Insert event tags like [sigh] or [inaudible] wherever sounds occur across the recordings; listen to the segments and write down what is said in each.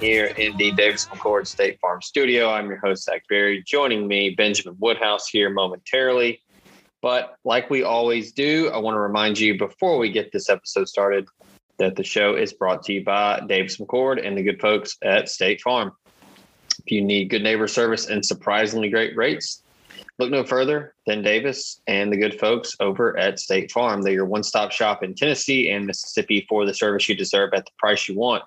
here in the Davis McCord State Farm Studio. I'm your host, Zach Berry. Joining me, Benjamin Woodhouse here momentarily. But like we always do, I want to remind you before we get this episode started that the show is brought to you by Davis McCord and the good folks at State Farm. If you need good neighbor service and surprisingly great rates, look no further than Davis and the good folks over at State Farm. They're your one stop shop in Tennessee and Mississippi for the service you deserve at the price you want.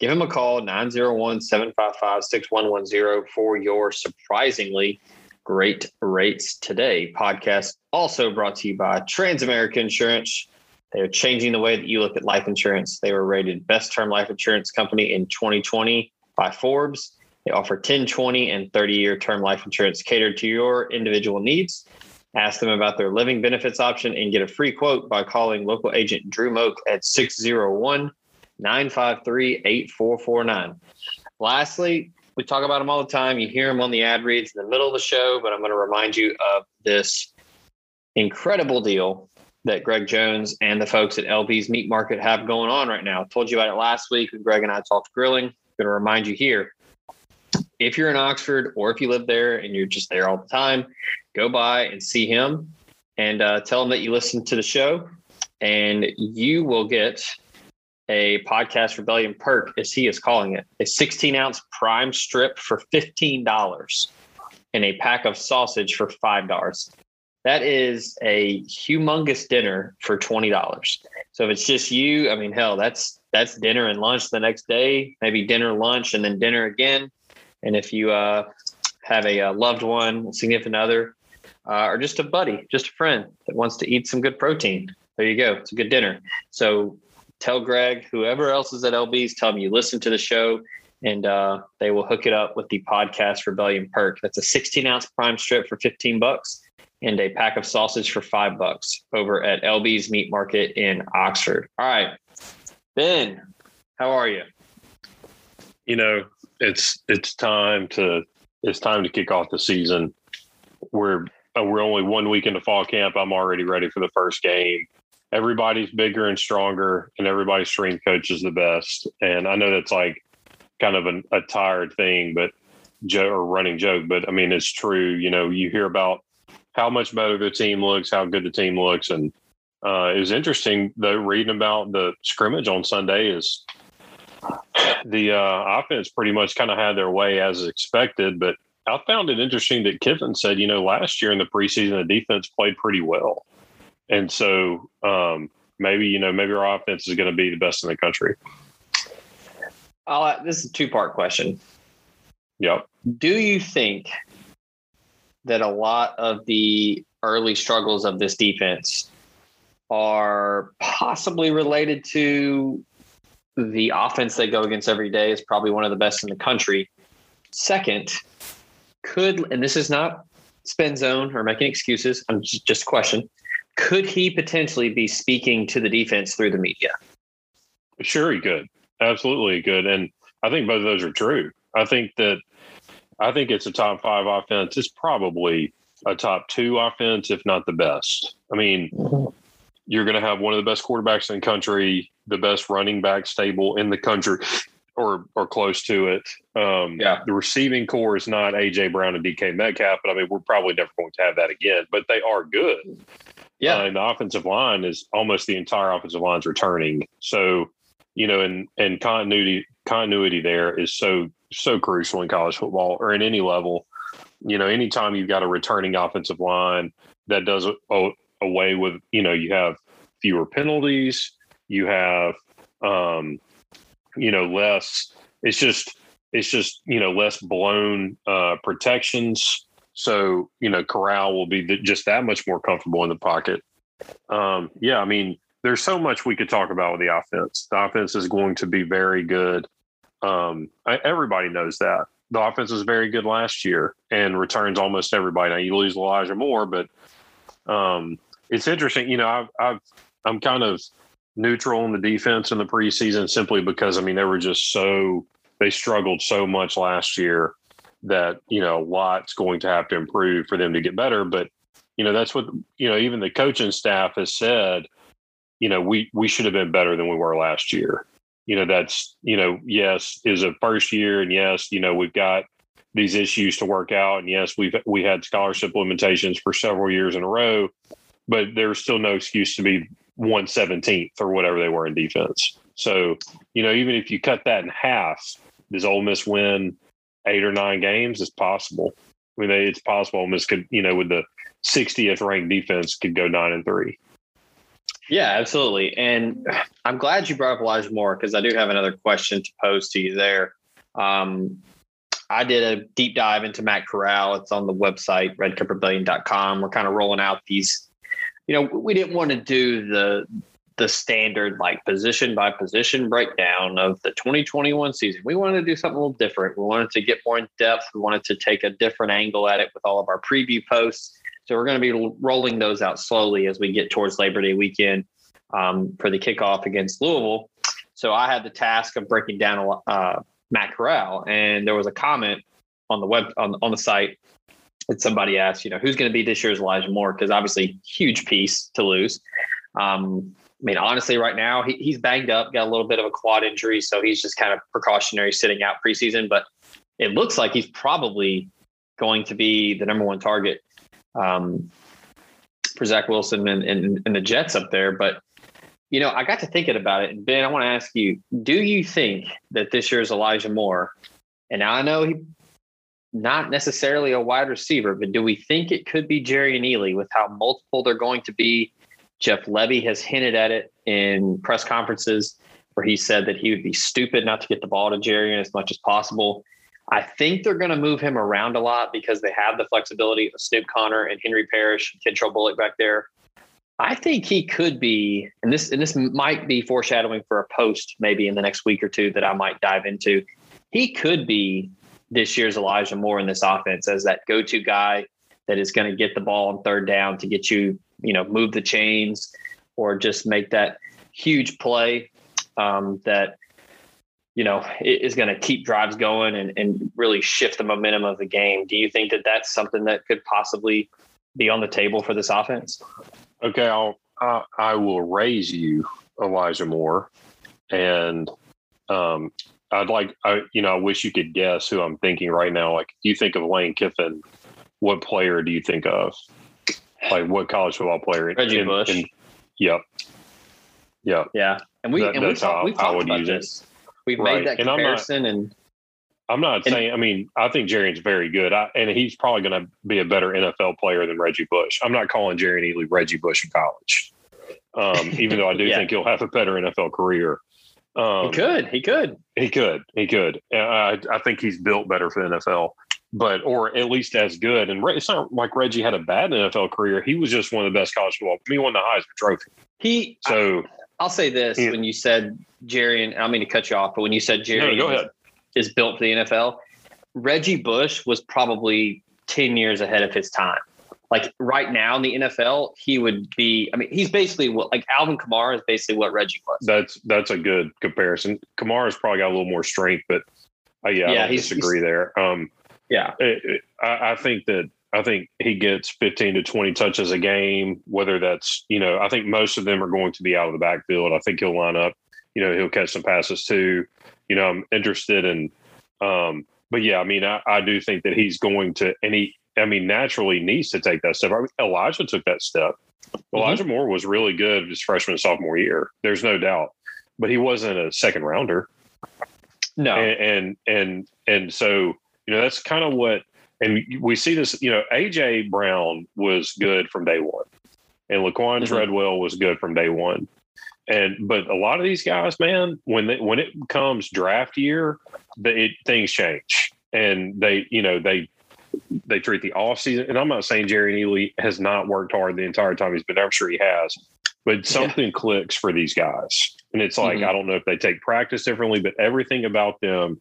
Give him a call, 901 755 6110 for your surprisingly great rates today. Podcast also brought to you by Transamerica Insurance. They are changing the way that you look at life insurance. They were rated best term life insurance company in 2020 by Forbes. They offer 10, 20, and 30 year term life insurance catered to your individual needs. Ask them about their living benefits option and get a free quote by calling local agent Drew Moak at 601 953 8449. Lastly, we talk about them all the time. You hear them on the ad reads in the middle of the show, but I'm going to remind you of this incredible deal that Greg Jones and the folks at LB's Meat Market have going on right now. I told you about it last week when Greg and I talked grilling. I'm going to remind you here if you're in Oxford or if you live there and you're just there all the time, go by and see him and uh, tell him that you listen to the show, and you will get a podcast rebellion perk, as he is calling it, a 16 ounce prime strip for $15 and a pack of sausage for $5. That is a humongous dinner for $20. So if it's just you, I mean, hell, that's that's dinner and lunch the next day, maybe dinner, lunch, and then dinner again. And if you uh, have a, a, loved one, significant other, uh, or just a buddy, just a friend that wants to eat some good protein, there you go. It's a good dinner. So tell Greg, whoever else is at LB's, tell them you listen to the show and uh, they will hook it up with the podcast rebellion perk. That's a 16 ounce prime strip for 15 bucks and a pack of sausage for five bucks over at LB's Meat Market in Oxford. All right, Ben, how are you? You know, it's it's time to it's time to kick off the season. We're uh, we're only one week into fall camp. I'm already ready for the first game. Everybody's bigger and stronger, and everybody's strength coach is the best. And I know that's like kind of an, a tired thing, but joke or running joke, but I mean it's true. You know, you hear about how much better the team looks, how good the team looks, and uh, it was interesting though reading about the scrimmage on Sunday is the uh, offense pretty much kind of had their way as expected, but I found it interesting that Kiffin said, you know, last year in the preseason, the defense played pretty well. And so um, maybe, you know, maybe our offense is going to be the best in the country. I'll, this is a two part question. Yep. Do you think that a lot of the early struggles of this defense are possibly related to the offense they go against every day is probably one of the best in the country. Second, could and this is not spin zone or making excuses. I'm just, just a question. Could he potentially be speaking to the defense through the media? Sure, he could. Absolutely good. And I think both of those are true. I think that I think it's a top five offense. It's probably a top two offense, if not the best. I mean, you're going to have one of the best quarterbacks in the country, the best running back stable in the country, or or close to it. Um, yeah, the receiving core is not AJ Brown and DK Metcalf, but I mean, we're probably never going to have that again. But they are good. Yeah, uh, and the offensive line is almost the entire offensive line's returning. So, you know, and and continuity continuity there is so so crucial in college football or in any level. You know, anytime you've got a returning offensive line that does away with, you know, you have fewer penalties, you have, um, you know, less. It's just, it's just, you know, less blown uh, protections. So, you know, Corral will be just that much more comfortable in the pocket. Um, yeah, I mean, there's so much we could talk about with the offense. The offense is going to be very good. Um, I, everybody knows that. The offense was very good last year and returns almost everybody. Now you lose Elijah Moore, but um, it's interesting. You know, I've, I've I'm kind of neutral in the defense in the preseason simply because I mean they were just so they struggled so much last year that you know a lot's going to have to improve for them to get better. But you know, that's what you know. Even the coaching staff has said, you know, we we should have been better than we were last year. You know, that's you know, yes, is a first year, and yes, you know, we've got these issues to work out, and yes, we've we had scholarship limitations for several years in a row, but there's still no excuse to be one seventeenth or whatever they were in defense. So, you know, even if you cut that in half, does Ole Miss win eight or nine games? It's possible. I mean, it's possible Ole Miss could, you know, with the 60th ranked defense, could go nine and three. Yeah, absolutely. And I'm glad you brought up Elijah Moore because I do have another question to pose to you there. Um, I did a deep dive into Matt Corral. It's on the website, redcuprebellion.com. We're kind of rolling out these, you know, we didn't want to do the the standard like position by position breakdown of the 2021 season. We wanted to do something a little different. We wanted to get more in depth. We wanted to take a different angle at it with all of our preview posts. So we're going to be rolling those out slowly as we get towards Labor Day weekend um, for the kickoff against Louisville. So I had the task of breaking down uh, Matt Corral, and there was a comment on the web on, on the site that somebody asked, you know, who's going to be this year's Elijah Moore? Because obviously, huge piece to lose. Um, I mean, honestly, right now he, he's banged up, got a little bit of a quad injury, so he's just kind of precautionary sitting out preseason. But it looks like he's probably going to be the number one target um, for Zach Wilson and, and, and the Jets up there. But you know, I got to thinking about it, and Ben, I want to ask you: Do you think that this year's Elijah Moore? And now I know he not necessarily a wide receiver, but do we think it could be Jerrion Ealy with how multiple they're going to be Jeff Lebby has hinted at it in press conferences where he said that he would be stupid not to get the ball to Jerry as much as possible. I think they're going to move him around a lot because they have the flexibility of Snoop Conner and Henry Parrish Kentrell Bullock back there. I think he could be, and this and this might be foreshadowing for a post maybe in the next week or two that I might dive into. He could be this year's Elijah Moore in this offense as that go-to guy that is going to get the ball on third down to get you you know move the chains or just make that huge play um, that you know is going to keep drives going and, and really shift the momentum of the game. Do you think that that's something that could possibly be on the table for this offense? Okay, I'll I, will raise you Elijah Moore, and um, I'd like I you know I wish you could guess who I'm thinking right now. Like, you think of Lane Kiffin, what player do you think of? Like what college football player? Reggie in, Bush. In, yep. Yep. Yeah, and we that, and we talk, we've talked about this. It. We've right. made that comparison, and I'm not, and I'm not and, saying. I mean, I think Jerry's very good, I, and he's probably going to be a better NFL player than Reggie Bush. I'm not calling Jerry Ealy Reggie Bush in college, um, [laughs] even though I do yeah. think he'll have a better NFL career. Um, he could. He could. He could. He could. I, I think he's built better for the NFL but or at least as good. And it's not like Reggie had a bad NFL career. He was just one of the best college football. He won the Heisman Trophy. He so I, will say this: he, when you said Jerry, and I don't mean to cut you off, but when you said Jerry no, is, is built for the NFL, Reggie Bush was probably ten years ahead of his time. Like right now in the NFL, he would be. I mean, he's basically what like Alvin Kamara is basically what Reggie was. That's that's a good comparison. Kamara's probably got a little more strength, but uh, yeah, yeah, I disagree there. Um, yeah, it, it, I, I think that I think he gets 15 to 20 touches a game, whether that's, you know, I think most of them are going to be out of the backfield. I think he'll line up, you know, he'll catch some passes too. You know, I'm interested in, um, but yeah, I mean, I, I do think that he's going to, and he, I mean, naturally needs to take that step. I mean, Elijah took that step. Mm-hmm. Elijah Moore was really good his freshman and sophomore year. There's no doubt, but he wasn't a second rounder. No, and and and, and so you know, that's kind of what, and we see this, you know, AJ Brown was good from day one, and Laquan mm-hmm. Treadwell was good from day one. And but a lot of these guys, man, when they, when it comes draft year, the, it, things change, and they, you know, they they treat the off season. And I'm not saying Jerry Ealy has not worked hard the entire time he's been there. I'm sure he has, but something yeah. clicks for these guys, and it's like mm-hmm. I don't know if they take practice differently, but everything about them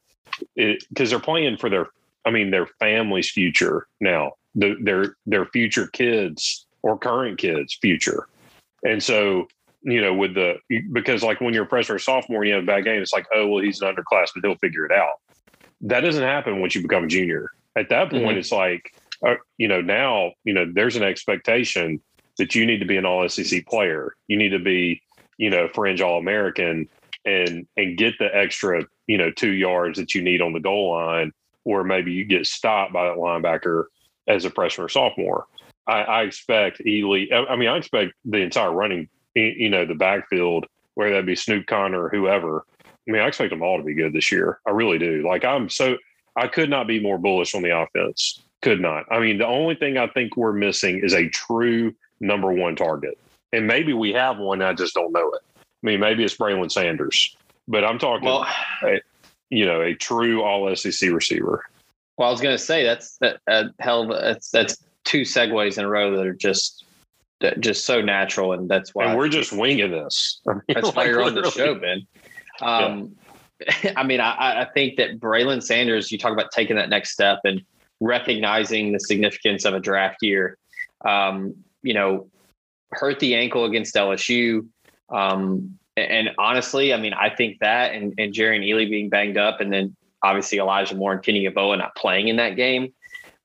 because they're playing for their, I mean, their family's future now, the, their their future kids or current kids' future, and so you know, with the because like when you're a freshman or sophomore, you have a bad game, it's like, oh well, he's an underclassman, he'll figure it out. That doesn't happen once you become a junior. At that point, mm-hmm. it's like, uh, you know, now, you know, there's an expectation that you need to be an all SEC player. You need to be, you know, fringe all American and and get the extra, you know, two yards that you need on the goal line, or maybe you get stopped by that linebacker as a freshman or sophomore. I, I expect Ealy. I mean, I expect the entire running, you know, the backfield, whether that be Snoop Conner or whoever. I mean, I expect them all to be good this year. I really do. Like, I'm so I could not be more bullish on the offense. Could not. I mean, the only thing I think we're missing is a true number one target. And maybe we have one, I just don't know it. I mean, maybe it's Braylon Sanders, but I'm talking, well, a, you know, a true all SEC receiver. Well, I was going to say that's that uh, hell. That's that's two segues in a row that are just just so natural, and that's why and we're just winging this. [laughs] I mean, that's like why you're on the show, Ben. Um, yeah. [laughs] I mean, I, I think that Braylon Sanders. You talk about taking that next step and recognizing the significance of a draft year. Um, you know, hurt the ankle against LSU. Um, and honestly, I mean, I think that and, and Jerrion Ealy being banged up, and then obviously Elijah Moore and Kenny Yeboah not playing in that game.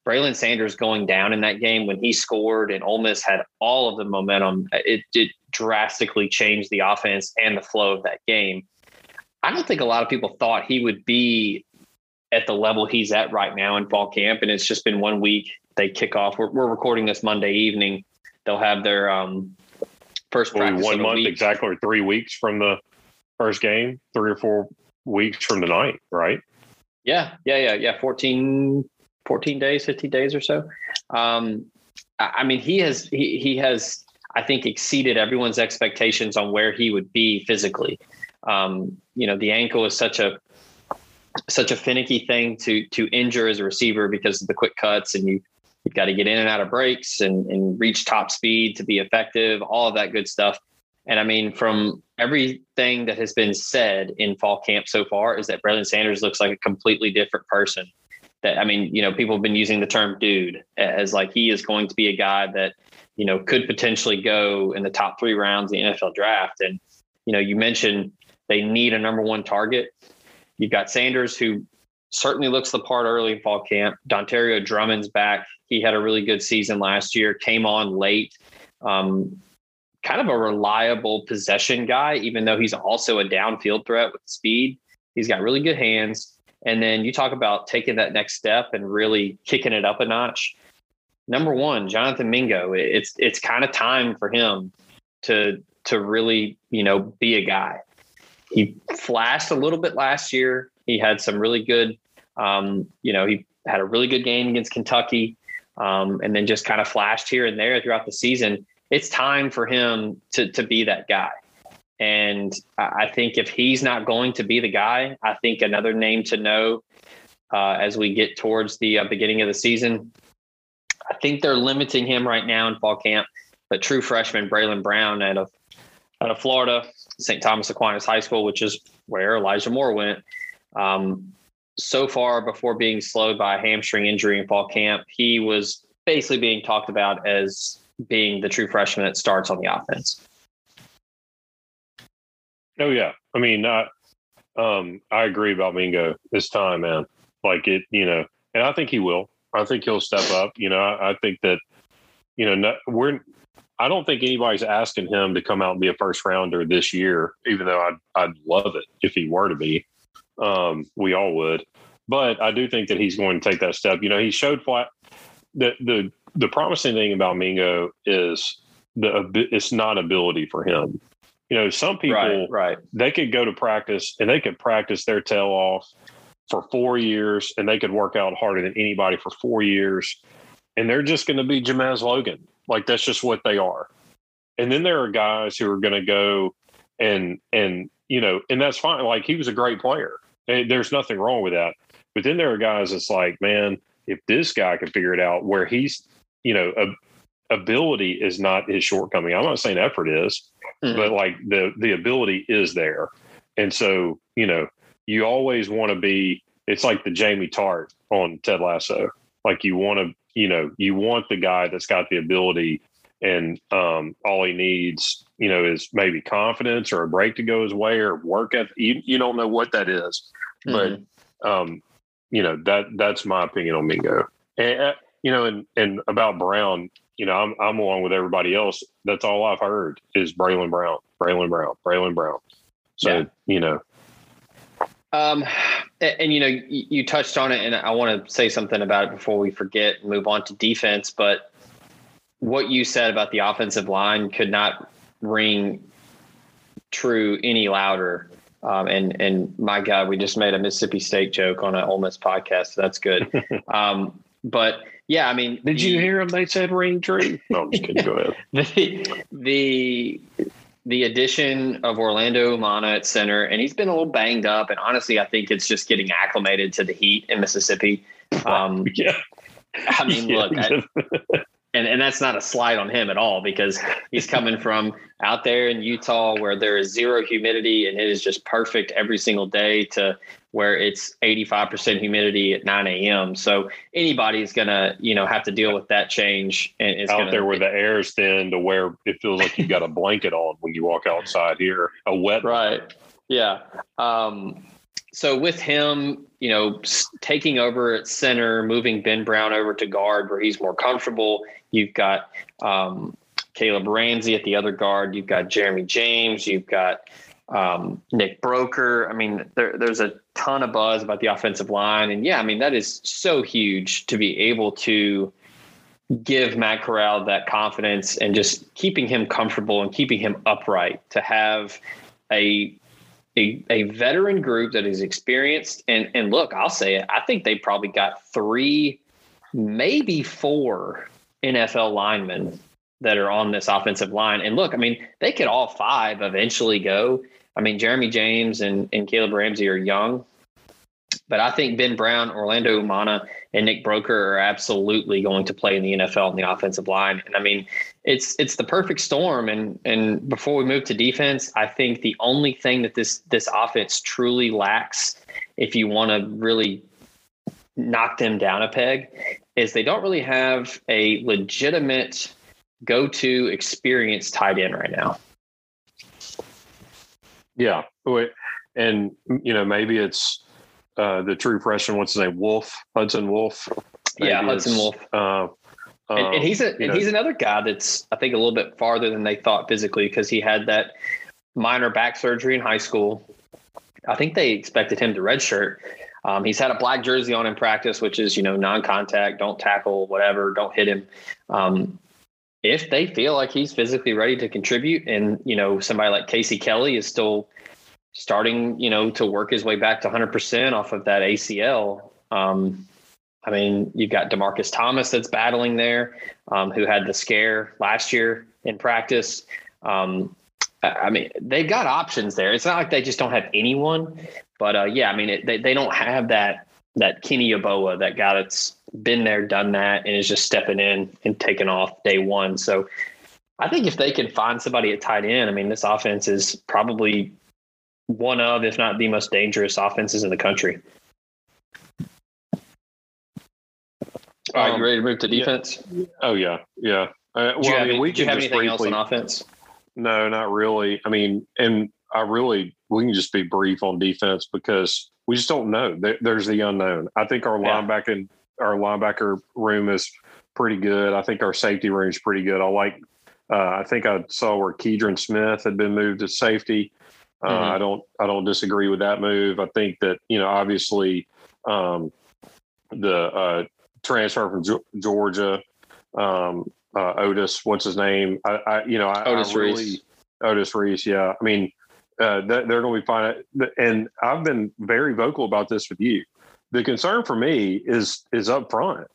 Braylon Sanders going down in that game when he scored and Ole Miss had all of the momentum, it, it drastically changed the offense and the flow of that game. I don't think a lot of people thought he would be at the level he's at right now in fall camp. And it's just been one week. They kick off. We're, we're recording this Monday evening. They'll have their um, first practice. One month week. exactly, or three weeks from the first game, three or four weeks from tonight, right? Yeah, yeah, yeah, yeah. 14, 14 days, 15 days or so. Um, I mean, he has, he, he has, I think, exceeded everyone's expectations on where he would be physically. Um, you know, the ankle is such a such a finicky thing to to injure as a receiver because of the quick cuts and you you've got to get in and out of breaks and, and reach top speed to be effective, all of that good stuff. And I mean, from everything that has been said in fall camp so far, is that Braylon Sanders looks like a completely different person. That I mean, you know, people have been using the term "dude" as like he is going to be a guy that you know could potentially go in the top three rounds of the NFL draft. And you know, you mentioned they need a number one target. You've got Sanders, who certainly looks the part early in fall camp. Dontario Drummond's back. He had a really good season last year, came on late. Um, kind of a reliable possession guy, even though he's also a downfield threat with speed. He's got really good hands. And then you talk about taking that next step and really kicking it up a notch. Number one, Jonathan Mingo. It's it's kind of time for him to to really you know be a guy he flashed a little bit last year. He had some really good, um, you know, he had a really good game against Kentucky, um, and then just kind of flashed here and there throughout the season. It's time for him to to be that guy. And I think if he's not going to be the guy, I think another name to know uh, as we get towards the uh, beginning of the season. I think they're limiting him right now in fall camp, but true freshman Braylon Brown out of out of Florida, St. Thomas Aquinas High School, which is where Elijah Moore went. Um, so far, before being slowed by a hamstring injury in fall camp, he was basically being talked about as being the true freshman that starts on the offense. Oh yeah, I mean, I, um, I agree about Mingo this time, man. Like it, you know, and I think he will. I think he'll step up. You know, I, I think that, you know, no, we're I don't think anybody's asking him to come out and be a first rounder this year, even though I'd, I'd love it if he were to be. Um, we all would. But I do think that he's going to take that step. You know, he showed flat. The, the, the promising thing about Mingo is the it's not ability for him. You know, some people right, right. they could go to practice and they could practice their tail off for four years and they could work out harder than anybody for four years. And they're just going to be Jamez Logan like that's just what they are. And then there are guys who are going to go and and you know, and that's fine. Like he was a great player. And there's nothing wrong with that. But then there are guys that's like, man, if this guy can figure it out where he's, you know, a, ability is not his shortcoming. I'm not saying effort is, mm-hmm. but like the the ability is there. And so, you know, you always want to be it's like the Jamie Tartt on Ted Lasso. Like you want to you know, you want the guy that's got the ability and um, all he needs, you know, is maybe confidence or a break to go his way or work at you, you don't know what that is. Mm-hmm. But um, you know, that that's my opinion on Mingo. And you know, and and about Brown, you know, I'm I'm along with everybody else. That's all I've heard is Braylon Brown, Braylon Brown, Braylon Brown. So yeah. you know. Um, and, and you know, you, you touched on it, and I want to say something about it before we forget and move on to defense. But what you said about the offensive line could not ring true any louder. Um, and and my God, we just made a Mississippi State joke on an Ole Miss podcast. So that's good. [laughs] um, but yeah, I mean, did the, you hear them? They said ring true. [laughs] No, I'm just kidding. Go ahead. [laughs] The the the addition of Orlando Umana at center, and he's been a little banged up. And honestly, I think it's just getting acclimated to the heat in Mississippi. Um, yeah. I mean, look, I, and and that's not a slide on him at all because he's coming [laughs] from out there in Utah where there is zero humidity and it is just perfect every single day to where it's 85% humidity at 9 a.m. So anybody's gonna you know have to deal with that change and it's out gonna, there where the air is thin to where it feels like you've got a [laughs] blanket on when you walk outside here, a wet right. Yeah. Um, so with him, you know, taking over at center, moving Ben Brown over to guard where he's more comfortable. You've got um, Caleb Ramsey at the other guard. You've got Jeremy James. You've got um, Nick Broeker. I mean, there, there's a ton of buzz about the offensive line, and yeah, I mean that is so huge to be able to give Matt Corral that confidence and just keeping him comfortable and keeping him upright to have a a, a veteran group that is experienced and and look, I'll say it. I think they probably got three, maybe four NFL linemen that are on this offensive line. And look, I mean, they could all five eventually go. I mean, Jeremy James and, and Caleb Ramsey are young, but I think Ben Brown, Orlando Umana, and Nick Broeker are absolutely going to play in the NFL in the offensive line. And I mean, it's it's the perfect storm. And and before we move to defense, I think the only thing that this this offense truly lacks, if you want to really knock them down a peg, is they don't really have a legitimate go-to experience tied in right now. Yeah, and you know maybe it's uh, the true freshman. What's his name? Wolf Hudson Wolf. Maybe yeah, Hudson Wolf. Uh, and, and, he's a, and know, he's another guy that's I think a little bit farther than they thought physically because he had that minor back surgery in high school. I think they expected him to redshirt, um, he's had a black jersey on in practice, which is, you know, non-contact, don't tackle, whatever, don't hit him. Um, if they feel like he's physically ready to contribute and, you know, somebody like Casey Kelly is still starting, you know, to work his way back to 100% off of that ACL. Um, I mean, you've got Demarcus Thomas that's battling there, um, who had the scare last year in practice. Um, I mean, they've got options there. It's not like they just don't have anyone, but uh, yeah, I mean, it, they they don't have that that Kenny Yeboah, that guy that's been there, done that, and is just stepping in and taking off day one. So I think if they can find somebody at tight end, I mean, this offense is probably one of, if not the most dangerous offenses in the country. All right, um, you ready to move to defense? Yeah. Oh yeah, yeah. Uh, well, I mean, we do you have anything briefly, else on offense? No, not really. I mean, and I really we can just be brief on defense because we just don't know. There's the unknown. I think our yeah. linebacker our linebacker room is pretty good. I think our safety room is pretty good. I like. Uh, I think I saw where Keidron Smith had been moved to safety. Uh, mm-hmm. I don't. I don't disagree with that move. I think that you know, obviously, um, the uh, transfer from Georgia, um, uh, Otis, what's his name? I, I you know, I, Otis I really, Reese. Otis Reese. Yeah, I mean, uh, they're going to be fine. And I've been very vocal about this with you. The concern for me is is up front.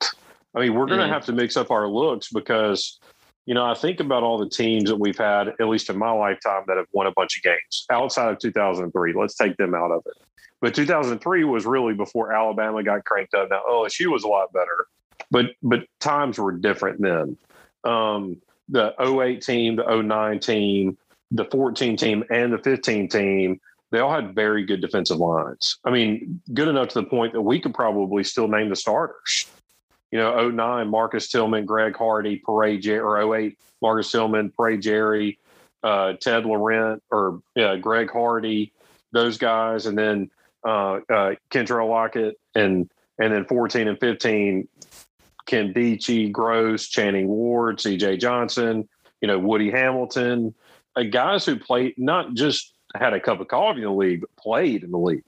I mean, we're going to mm. have to mix up our looks because, you know, I think about all the teams that we've had, at least in my lifetime, that have won a bunch of games outside of 2003. Let's take them out of it. But 2003 was really before Alabama got cranked up. Now OSU was a lot better, but but times were different then um, the 08 team, the 09 team, the 14 team, and the 15 team, they all had very good defensive lines. I mean, good enough to the point that we could probably still name the starters. You know, 09, Marcus Tillman, Greg Hardy, Peria Jerry, or 08, Marcus Tillman, Peria Jerry, uh, Ted Laurent, or yeah, Greg Hardy, those guys, and then uh, uh, Kentrell Lockett, and and then 14 and 15, Nkemdiche, Gross, Channing Ward, C.J. Johnson, you know Woody Hamilton, uh, guys who played not just had a cup of coffee in the league, but played in the league.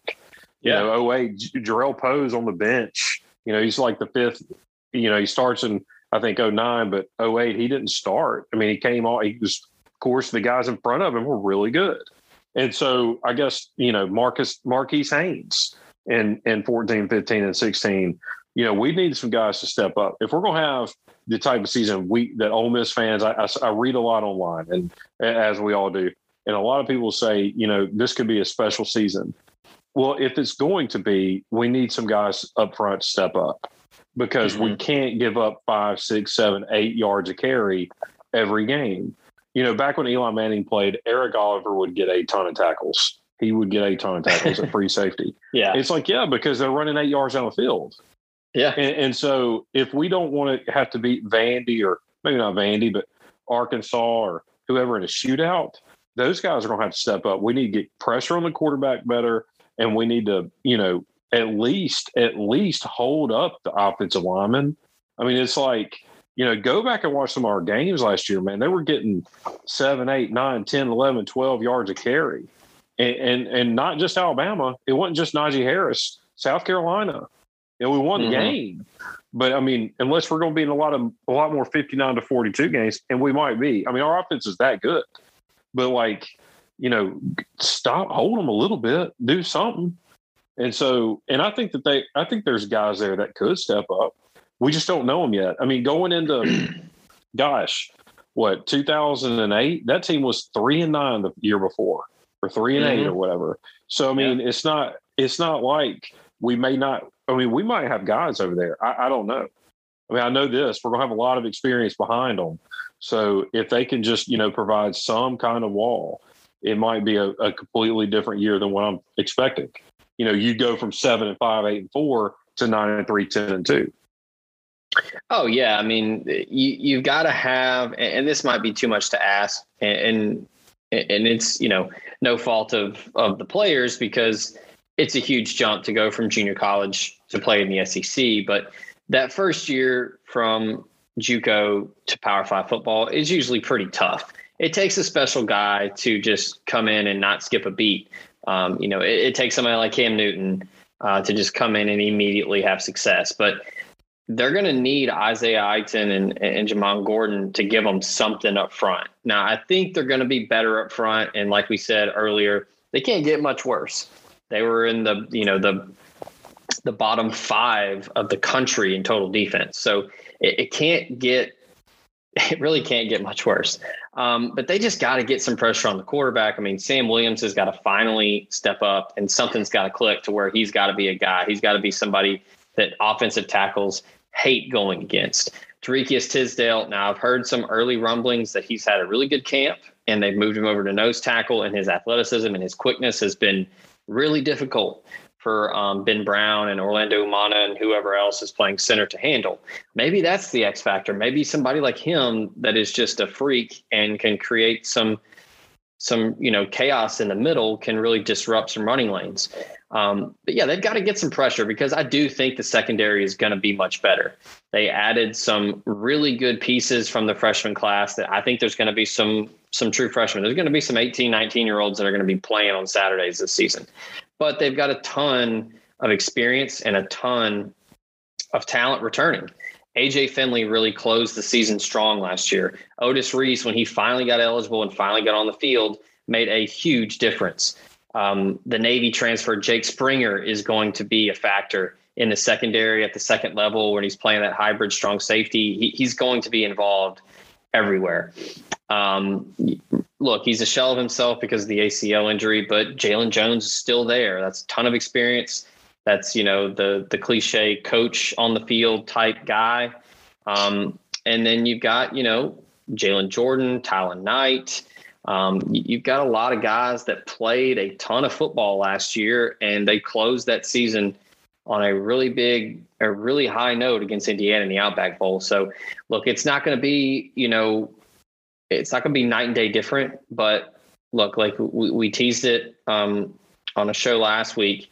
You yeah. know, 08, Jerrell Powe's on the bench. You know, he's like the fifth. You know, he starts in I think 09, but 08 he didn't start. I mean, he came on. He was, of course, the guys in front of him were really good. And so I guess, you know, Marcus Marquis Haynes in, in 14, 15, and 16, you know, we need some guys to step up. If we're going to have the type of season we that Ole Miss fans, I, I, I read a lot online, and as we all do, and a lot of people say, you know, this could be a special season. Well, if it's going to be, we need some guys up front to step up because mm-hmm. we can't give up five, six, seven, eight yards of carry every game you know, back when Eli Manning played, Eric Oliver would get a ton of tackles. He would get a ton of tackles at free [laughs] safety. Yeah. It's like, yeah, because they're running eight yards down the field. Yeah. And, and, so if we don't want to have to beat Vandy or maybe not Vandy, but Arkansas or whoever in a shootout, those guys are going to have to step up. We need to get pressure on the quarterback better. And we need to, you know, at least, at least hold up the offensive lineman. I mean, it's like, you know, go back and watch some of our games last year, man. They were getting seven, eight, nine, 10, 11, 12 yards of carry. And, and, and not just Alabama. It wasn't just Najee Harris, South Carolina. And we won the mm-hmm. game. But I mean, unless we're going to be in a lot of a lot more 59 to 42 games, and we might be. I mean, our offense is that good. But like, you know, stop, hold them a little bit, do something. And so, and I think that they, I think there's guys there that could step up. We just don't know them yet. I mean, going into, [clears throat] gosh, what 2008? That team was three and nine the year before, or 3 and mm-hmm. eight, or whatever. So I mean, yeah. it's not it's not like we may not. I mean, we might have guys over there. I, I don't know. I mean, I know this. We're gonna have a lot of experience behind them. So if they can just you know provide some kind of wall, it might be a, a completely different year than what I'm expecting. You know, you go from seven and five, eight and four to nine and three, ten and two. Oh yeah, I mean, you you've got to have, and this might be too much to ask, and and it's you know no fault of of the players because it's a huge jump to go from junior college to play in the SEC, but that first year from JUCO to Power Five football is usually pretty tough. It takes a special guy to just come in and not skip a beat. Um, you know, it, it, takes somebody like Cam Newton uh, to just come in and immediately have success, but they're going to need Isaiah Iton and, and Jamon Gordon to give them something up front. Now, I think they're going to be better up front. And like we said earlier, they can't get much worse. They were in the, you know, the, the bottom five of the country in total defense. So it, it can't get, [laughs] it really can't get much worse. Um, but they just got to get some pressure on the quarterback. I mean, Sam Williams has got to finally step up and something's got to click to where he's got to be a guy. He's got to be somebody that offensive tackles hate going against. Tarekius Tisdale, now I've heard some early rumblings that he's had a really good camp and they've moved him over to nose tackle, and his athleticism and his quickness has been really difficult for um, Ben Brown and Orlando Umana and whoever else is playing center to handle. Maybe that's the X factor. Maybe somebody like him that is just a freak and can create some some you know chaos in the middle can really disrupt some running lanes. Um, but yeah, they've got to get some pressure because I do think the secondary is going to be much better. They added some really good pieces from the freshman class that I think there's going to be some some true freshmen. There's going to be some 18, 19 year olds that are going to be playing on Saturdays this season. But they've got a ton of experience and a ton of talent returning. AJ Finley really closed the season strong last year. Otis Reese, when he finally got eligible and finally got on the field, made a huge difference. Um, the Navy transfer, Jake Springer, is going to be a factor in the secondary at the second level when he's playing that hybrid strong safety. He, he's going to be involved everywhere. Um, look, he's a shell of himself because of the ACL injury, but Jalen Jones is still there. That's a ton of experience. That's you know the the cliche coach on the field type guy. Um, and then you've got you know Jalen Jordan, Tylan Knight. Um, you've got a lot of guys that played a ton of football last year, and they closed that season on a really big, a really high note against Indiana in the Outback Bowl. So, look, it's not going to be, you know, it's not going to be night and day different. But look, like we, we teased it um, on a show last week,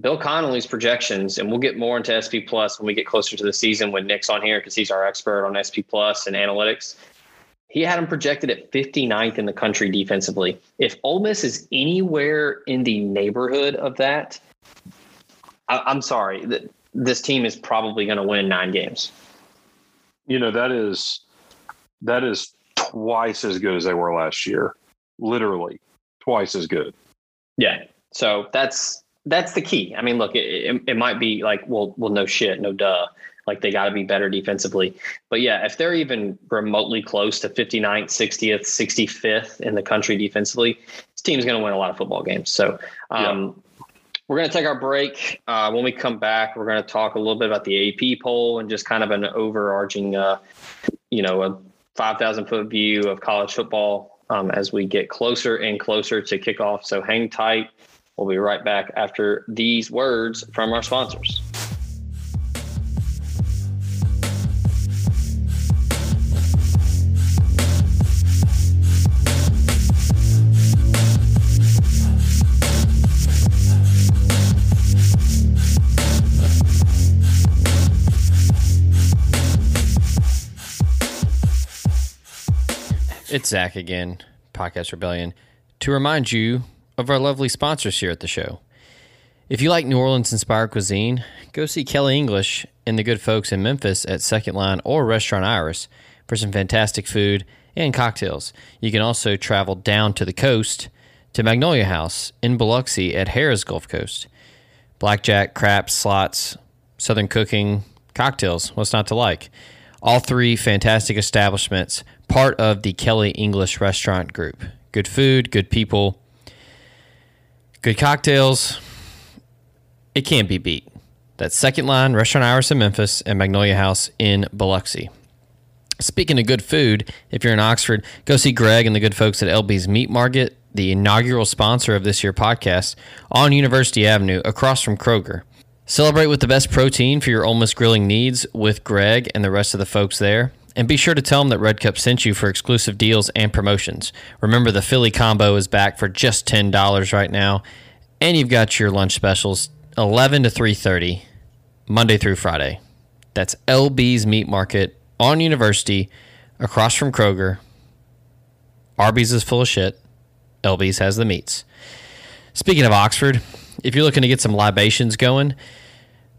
Bill Connelly's projections, and we'll get more into SP Plus when we get closer to the season when Nick's on here because he's our expert on SP Plus and analytics. He had him projected at 59th in the country defensively. If Ole Miss is anywhere in the neighborhood of that, I, am sorry, this team is probably going to win nine games. You know that is that is twice as good as they were last year. Literally twice as good. Yeah. So that's that's the key. I mean, look, it, it, it might be like, well, well, no shit, no duh. Like they got to be better defensively. But yeah, if they're even remotely close to 59th, 60th, 65th in the country defensively, this team's going to win a lot of football games. So um, yeah. we're going to take our break. Uh, when we come back, we're going to talk a little bit about the AP poll and just kind of an overarching, uh, you know, a 5,000 foot view of college football um, as we get closer and closer to kickoff. So hang tight. We'll be right back after these words from our sponsors. It's Zach again, Podcast Rebellion, to remind you of our lovely sponsors here at the show. If you like New Orleans inspired cuisine, go see Kelly English and the good folks in Memphis at Second Line or Restaurant Iris for some fantastic food and cocktails. You can also travel down to the coast to Magnolia House in Biloxi at Harrah's Gulf Coast. Blackjack, craps, slots, southern cooking, cocktails, what's not to like? All three fantastic establishments, part of the Kelly English restaurant group. Good food, good people, good cocktails. It can't be beat. That's Second Line, Restaurant Iris in Memphis, and Magnolia House in Biloxi. Speaking of good food, if you're in Oxford, go see Greg and the good folks at LB's Meat Market, the inaugural sponsor of this year podcast, on University Avenue across from Kroger. Celebrate with the best protein for your Miss grilling needs with Greg and the rest of the folks there. And be sure to tell them that Red Cup sent you for exclusive deals and promotions. Remember, the Philly combo is back for just $10 right now. And you've got your lunch specials 11 to 3.30, Monday through Friday. That's LB's Meat Market on University, across from Kroger. Arby's is full of shit. LB's has the meats. Speaking of Oxford, if you're looking to get some libations going,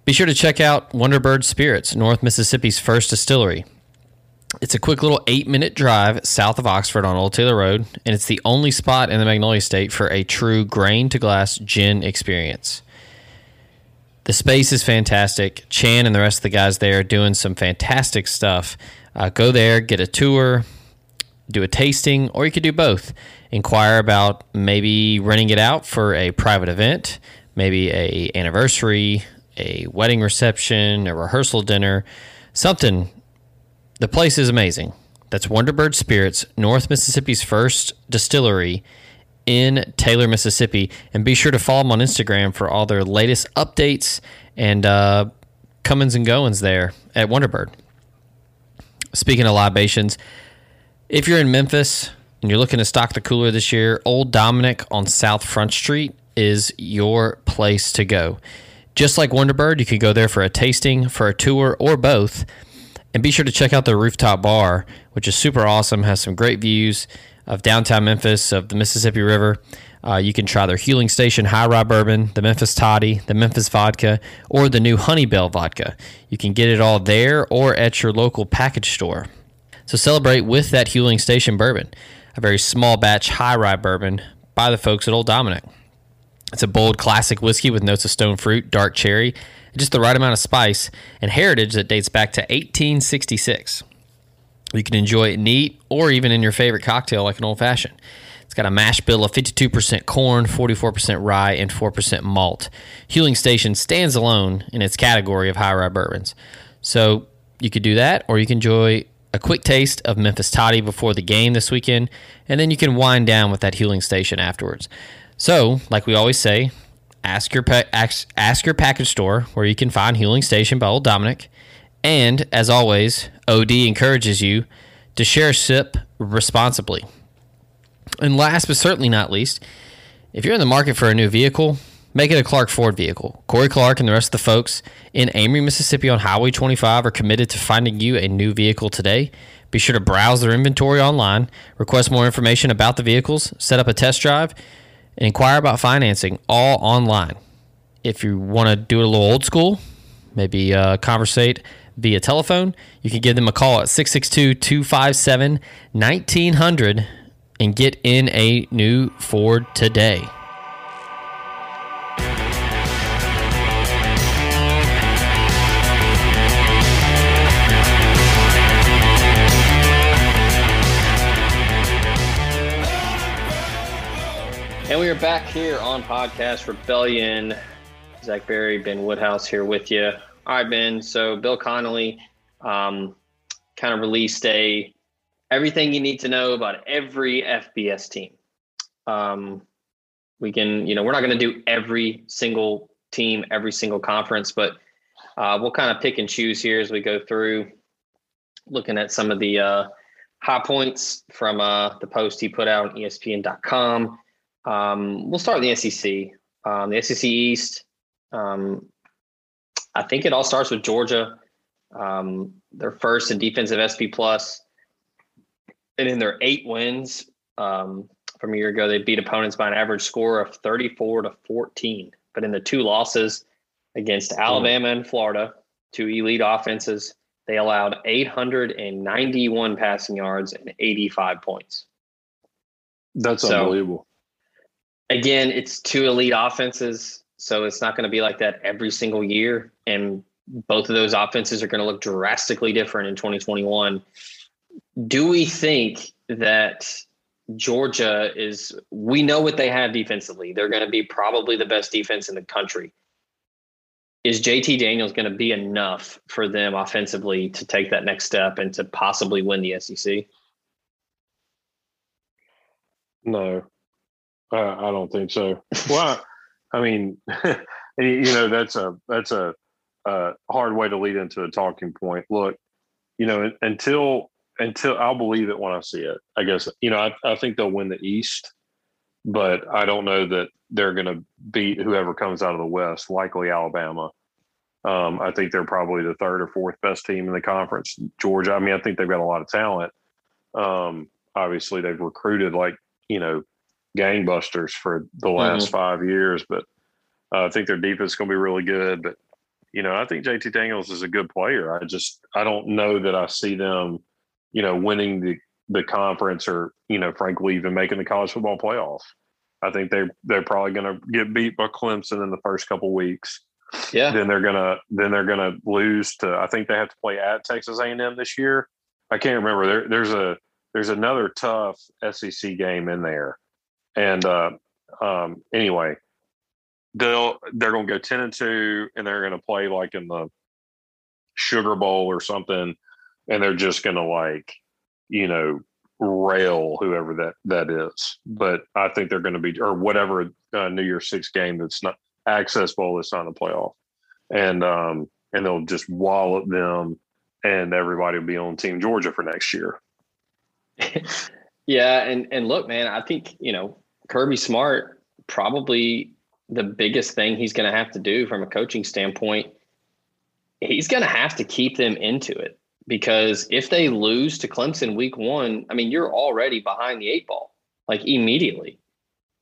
be sure to check out Wonderbird Spirits, North Mississippi's first distillery. It's a quick little eight minute drive south of Oxford on Old Taylor Road, and it's the only spot in the Magnolia State for a true grain to glass gin experience. The space is fantastic. Chan and the rest of the guys there are doing some fantastic stuff. Uh, go there, get a tour, do a tasting, or you could do both. Inquire about maybe renting it out for a private event maybe a anniversary, a wedding reception, a rehearsal dinner, something. The place is amazing. That's Wonderbird Spirits, North Mississippi's first distillery in Taylor, Mississippi. And be sure to follow them on Instagram for all their latest updates and uh, comings and goings there at Wonderbird. Speaking of libations, if you're in Memphis and you're looking to stock the cooler this year, Old Dominick on South Front Street is your place to go. Just like Wonderbird, you can go there for a tasting, for a tour, or both. And be sure to check out the rooftop bar, which is super awesome, has some great views of downtown Memphis, of the Mississippi River. Uh, you can try their Huling Station High Rye Bourbon, the Memphis Toddy, the Memphis Vodka, or the new Honeybell Vodka. You can get it all there or at your local package store. So celebrate with that Huling Station bourbon, a very small batch high rye bourbon by the folks at Old Dominick. It's a bold classic whiskey with notes of stone fruit, dark cherry, just the right amount of spice, and heritage that dates back to 1866. You can enjoy it neat or even in your favorite cocktail like an old fashioned. It's got a mash bill of 52% corn, 44% rye, and 4% malt. Huling Station stands alone in its category of high rye bourbons. So you could do that, or you can enjoy a quick taste of Memphis Toddy before the game this weekend, and then you can wind down with that Huling Station afterwards. So, like we always say, ask your pa- ask, ask your package store where you can find Huling Station by Old Dominick. And as always, OD encourages you to share sip responsibly. And last but certainly not least, if you're in the market for a new vehicle, make it a Clark Ford vehicle. Corey Clark and the rest of the folks in Amory, Mississippi on Highway 25 are committed to finding you a new vehicle today. Be sure to browse their inventory online, request more information about the vehicles, set up a test drive, and inquire about financing all online. If you want to do it a little old school, maybe uh, conversate via telephone, you can give them a call at 662 257 1900 and get in a new Ford today. And we are back here on Podcast Rebellion. Zach Berry, Ben Woodhouse here with you. All right, Ben. So Bill Connelly um, kind of released a everything you need to know about every FBS team. Um, we can, you know, we're not going to do every single team, every single conference, but uh, we'll kind of pick and choose here as we go through, looking at some of the uh, high points from uh, the post he put out on ESPN.com. Um, we'll start with the SEC. Um, the SEC East. Um, I think it all starts with Georgia. Um, they're first in defensive SP plus, and in their eight wins um, from a year ago, they beat opponents by an average score of 34 to 14. But in the two losses against Alabama and Florida, two elite offenses, they allowed 891 passing yards and 85 points. That's So- unbelievable. Again, it's two elite offenses, so it's not going to be like that every single year. And both of those offenses are going to look drastically different in 2021. Do we think that Georgia is? We know what they have defensively. They're going to be probably the best defense in the country. Is JT Daniels going to be enough for them offensively to take that next step and to possibly win the SEC? No, uh, I don't think so. Well, I mean, [laughs] you know, that's a that's a, a hard way to lead into a talking point. Look, you know, until until I'll believe it when I see it. I guess you know, I, I think they'll win the East, but I don't know that they're going to beat whoever comes out of the West. Likely Alabama. Um, I think they're probably the third or fourth best team in the conference. Georgia. I mean, I think they've got a lot of talent. Um, obviously, they've recruited like you know gangbusters for the last five years, but uh, I think their defense is going to be really good. But you know, I think JT Daniels is a good player. I just I don't know that I see them, you know, winning the the conference or you know, frankly, even making the college football playoff. I think they they're probably going to get beat by Clemson in the first couple weeks. Yeah. Then they're gonna then they're gonna lose to. I think they have to play at Texas A and M this year. I can't remember. There, there's a there's another tough SEC game in there, and uh, um, anyway, they'll they're gonna go ten and two, and they're gonna play like in the Sugar Bowl or something, and they're just gonna like you know rail whoever that that is. But I think they're going to be or whatever uh, New Year's Six game that's not Access Bowl that's not a playoff, and um and they'll just wallop them, and everybody will be on Team Georgia for next year. [laughs] Yeah, and and look, man, I think you know Kirby Smart probably the biggest thing he's going to have to do from a coaching standpoint. He's going to have to keep them into it because if they lose to Clemson week one, I mean, you're already behind the eight ball like immediately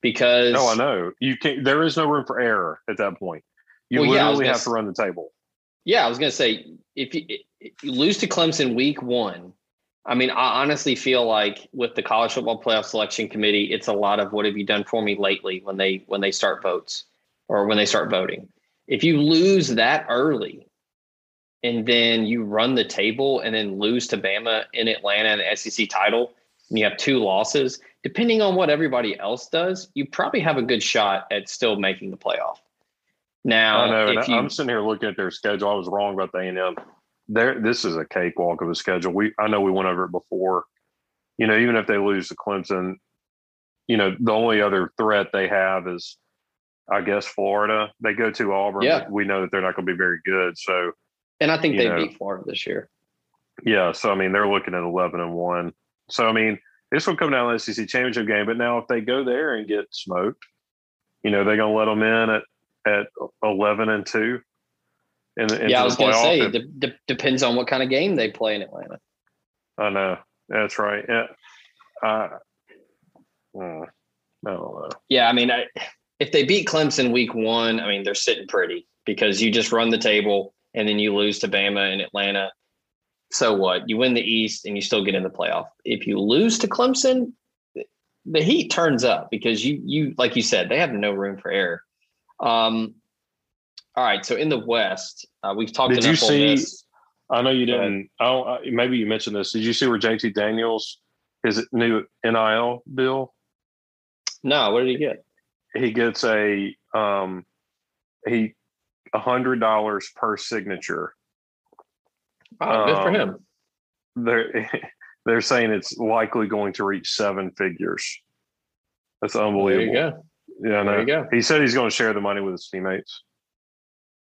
because No, I know you can't. There is no room for error at that point. You Well, yeah, literally gonna have to run the table. Yeah, I was going to say if you, if you lose to Clemson week one, I mean, I honestly feel like with the college football playoff selection committee, it's a lot of what have you done for me lately when they when they start votes or when they start voting. If you lose that early and then you run the table and then lose to Bama in Atlanta in the SEC title, and you have two losses, depending on what everybody else does, you probably have a good shot at still making the playoff. Now, I know, if you, I'm sitting here looking at their schedule. I was wrong about the A and M. There, this is a cakewalk of a schedule. We, I know we went over it before. You know, even if they lose to Clemson, you know, the only other threat they have is, I guess, Florida. They go to Auburn. Yeah. but We know that they're not going to be very good. So, and I think they know. beat Florida this year. yeah. So I mean, they're looking at 11 and one. So I mean, this will come down to the SEC championship game. But now, if they go there and get smoked, you know, they're going to let them in at at eleven and two. In, yeah, I was going to say, de- de- depends on what kind of game they play in Atlanta. I know that's right. Yeah, uh, I don't know. Yeah, I mean, I, if they beat Clemson week one, I mean, they're sitting pretty because you just run the table and then you lose to Bama in Atlanta. So what? You win the East and you still get in the playoff. If you lose to Clemson, the heat turns up because you you like you said they have no room for error. Um, all right, so in the West, uh, we've talked. Did you see? I know you didn't. Oh, maybe you mentioned this. Did you see where JT Daniels his new NIL bill? No, what did he get? He gets a um, he a hundred dollars per signature. Oh, good um, for him. They're [laughs] they're saying it's likely going to reach seven figures. That's unbelievable. There you go. Yeah, there you go. He said he's going to share the money with his teammates.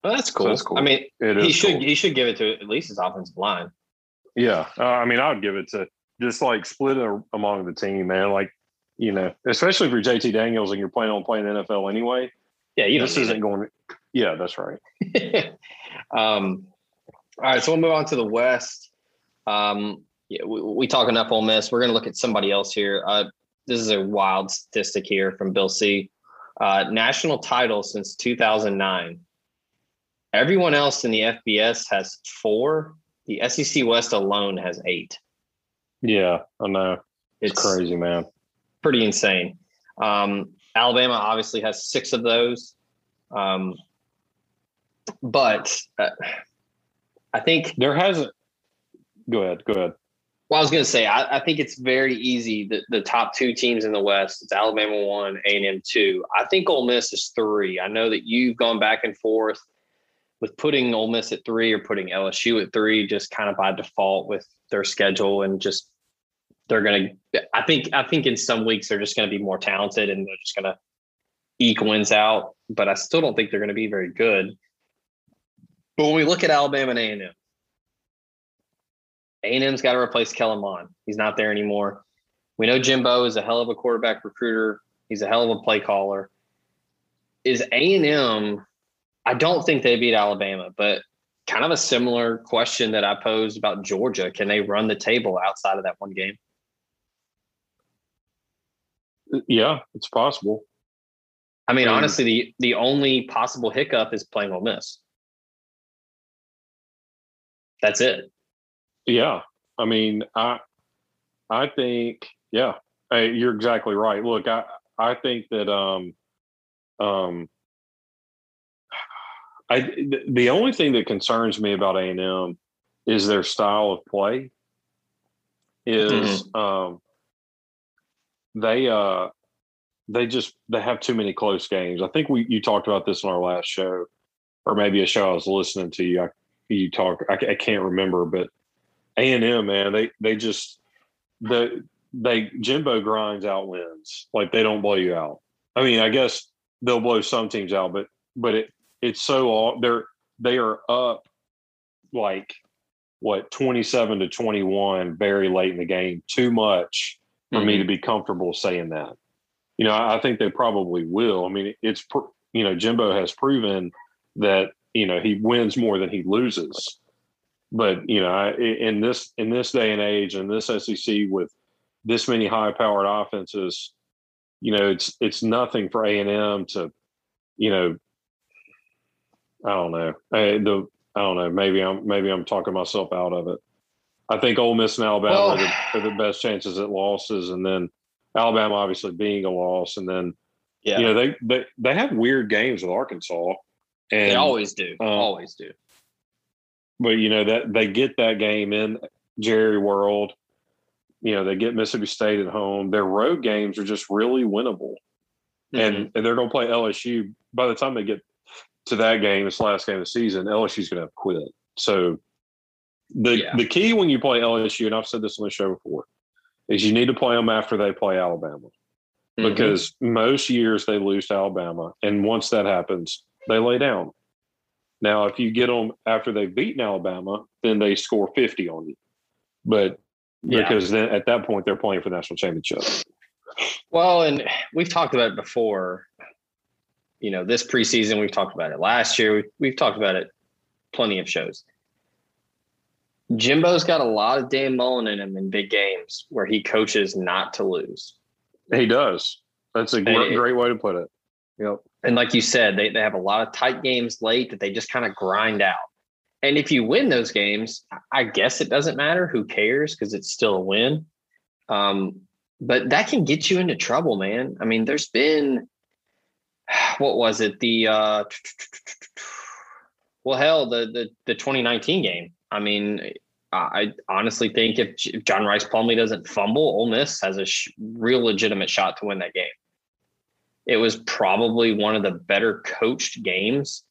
Well, that's cool. So that's cool. I mean, he should cool. he should give it to at least his offensive line. Yeah, uh, I mean, I would give it to just like split it among the team, man. Like, you know, especially if you're JT Daniels and you're planning on playing NFL anyway. Yeah, you this isn't it. going. To, yeah, that's right. [laughs] um, all right, so we'll move on to the West. Um, yeah, we, we talk enough Ole Miss. We're going to look at somebody else here. Uh, this is a wild statistic here from Bill C. Uh, national title since 2009. Everyone else in the FBS has four. The SEC West alone has eight. Yeah, I know. It's, it's crazy, man. Pretty insane. Um, Alabama obviously has six of those. Um, but uh, I think there hasn't. Go ahead. Go ahead. Well, I was going to say, I, I, think it's very easy. The, the top two teams in the West, it's Alabama one, A and M two. I think Ole Miss is three. I know that you've gone back and forth with putting Ole Miss at three or putting LSU at three, just kind of by default with their schedule and just they're going to. I think I think in some weeks they're just going to be more talented and they're just going to eke wins out. But I still don't think they're going to be very good. But when we look at Alabama and A and M, A and M's got to replace Kellen Mond. He's not there anymore. We know Jimbo is a hell of a quarterback recruiter. He's a hell of a play caller. Is A and M I don't think they beat Alabama, but kind of a similar question that I posed about Georgia. Can they run the table outside of that one game? Yeah, it's possible. I mean, honestly, the the only possible hiccup is playing Ole Miss. That's it. Yeah, I mean, I I think yeah, you're exactly right. Look, I I think that um um I the only thing that concerns me about A and M is their style of play. Is mm-hmm. um, they uh they just they have too many close games. I think we you talked about this in our last show, or maybe a show I was listening to you. I, you talk. I, I can't remember, but A and M man, they they just the they Jimbo grinds out wins. Like they don't blow you out. I mean, I guess they'll blow some teams out, but but it it's so they're they are up like what 27 to 21 very late in the game too much for mm-hmm. me to be comfortable saying that. You know I, I, think they probably will. I mean it's you know jimbo has proven that you know he wins more than he loses. But you know I, in this in this day and age in this sec with this many high powered offenses you know it's it's nothing for a&m to you know I don't know. I, the I don't know. Maybe I'm maybe I'm talking myself out of it. I think Ole Miss and Alabama well, are, the, are, the, best chances at losses, and then Alabama obviously being a loss, and then yeah, you know they they they have weird games with Arkansas. And, they always do. Um, always do. But you know that they get that game in Jerry World. You know they get Mississippi State at home. Their road games are just really winnable, mm-hmm. and, and they're going to play LSU. By the time they get to that game, this last game of the season, LSU's going to quit. So the yeah. the key when you play LSU, and I've said this on the show before, is you need to play them after they play Alabama, mm-hmm. because most years they lose to Alabama, and once that happens, they lay down. Now, if you get them after they've beaten Alabama, then they score fifty on you, but yeah. because then at that point they're playing for the national championship. Well, and we've talked about it before you know, this preseason, we've talked about it last year. We've, we've talked about it plenty of shows. Jimbo's got a lot of Dan Mullen in him in big games where he coaches not to lose. He does. That's a great, great way to put it. Yep. And like you said, they, they have a lot of tight games late that they just kind of grind out. And if you win those games, I guess it doesn't matter. Who cares? Because it's still a win. Um, but that can get you into trouble, man. I mean, there's been what was it? The uh well, hell, the the the 2019 game. I mean, I honestly think if John Rhys Plumlee doesn't fumble, Ole Miss has a sh- real legitimate shot to win that game. It was probably one of the better coached games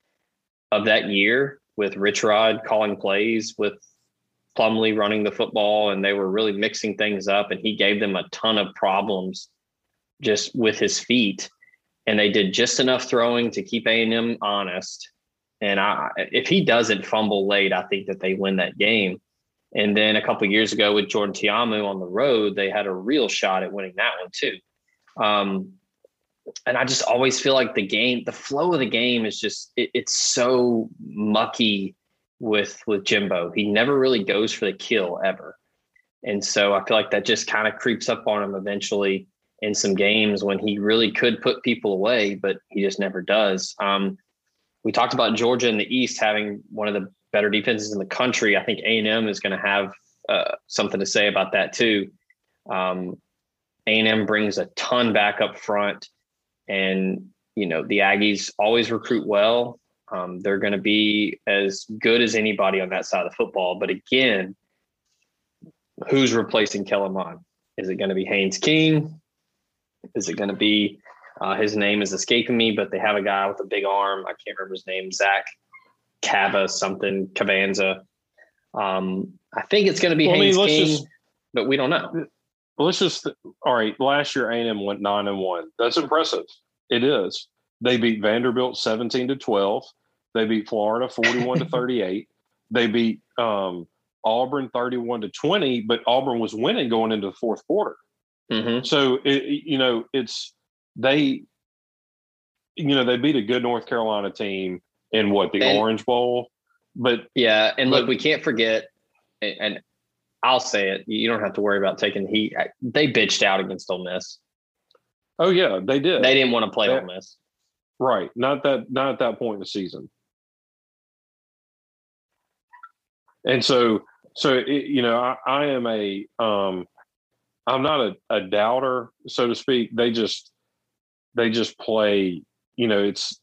of that year with Rich Rod calling plays, with Plumlee running the football, and they were really mixing things up. And he gave them a ton of problems just with his feet. And they did just enough throwing to keep A&M honest. And I, if he doesn't fumble late, I think that they win that game. And then a couple years ago with Jordan Ta'amu on the road, they had a real shot at winning that one too. Um, and I just always feel like the game, the flow of the game is just it, it's so mucky with with Jimbo. He never really goes for the kill ever. And so I feel like that just kind of creeps up on him eventually in some games when he really could put people away, but he just never does. Um, we talked about Georgia in the East having one of the better defenses in the country. I think A&M is going to have uh, something to say about that too. Um, A&M brings a ton back up front. And, you know, the Aggies always recruit well. Um, they're going to be as good as anybody on that side of the football. But again, who's replacing Kellen Mond? Is it going to be Haynes King? Is it going to be uh, his name is escaping me, but they have a guy with a big arm. I can't remember his name. Zach Cava something Cavanza. Um, I think it's going to be well, Haynes I mean, King, just, but we don't know let's just all right. Last year, A&M went nine and one. That's impressive. It is. They beat Vanderbilt seventeen to twelve. They beat Florida forty-one to [laughs] thirty-eight. They beat um, Auburn thirty-one to twenty, but Auburn was winning going into the fourth quarter. Mm-hmm. So it, you know, it's they, you know, they beat a good North Carolina team in what the and, Orange Bowl. But yeah, and but, look, we can't forget, and I'll say it. You don't have to worry about taking heat. They bitched out against Ole Miss. Oh yeah, they did. They didn't want to play they, Ole Miss. Right. Not that. Not at that point in the season. And so, so it, you know, I, I, am a. Um, I'm not a, a doubter, so to speak. They just, they just play. You know, it's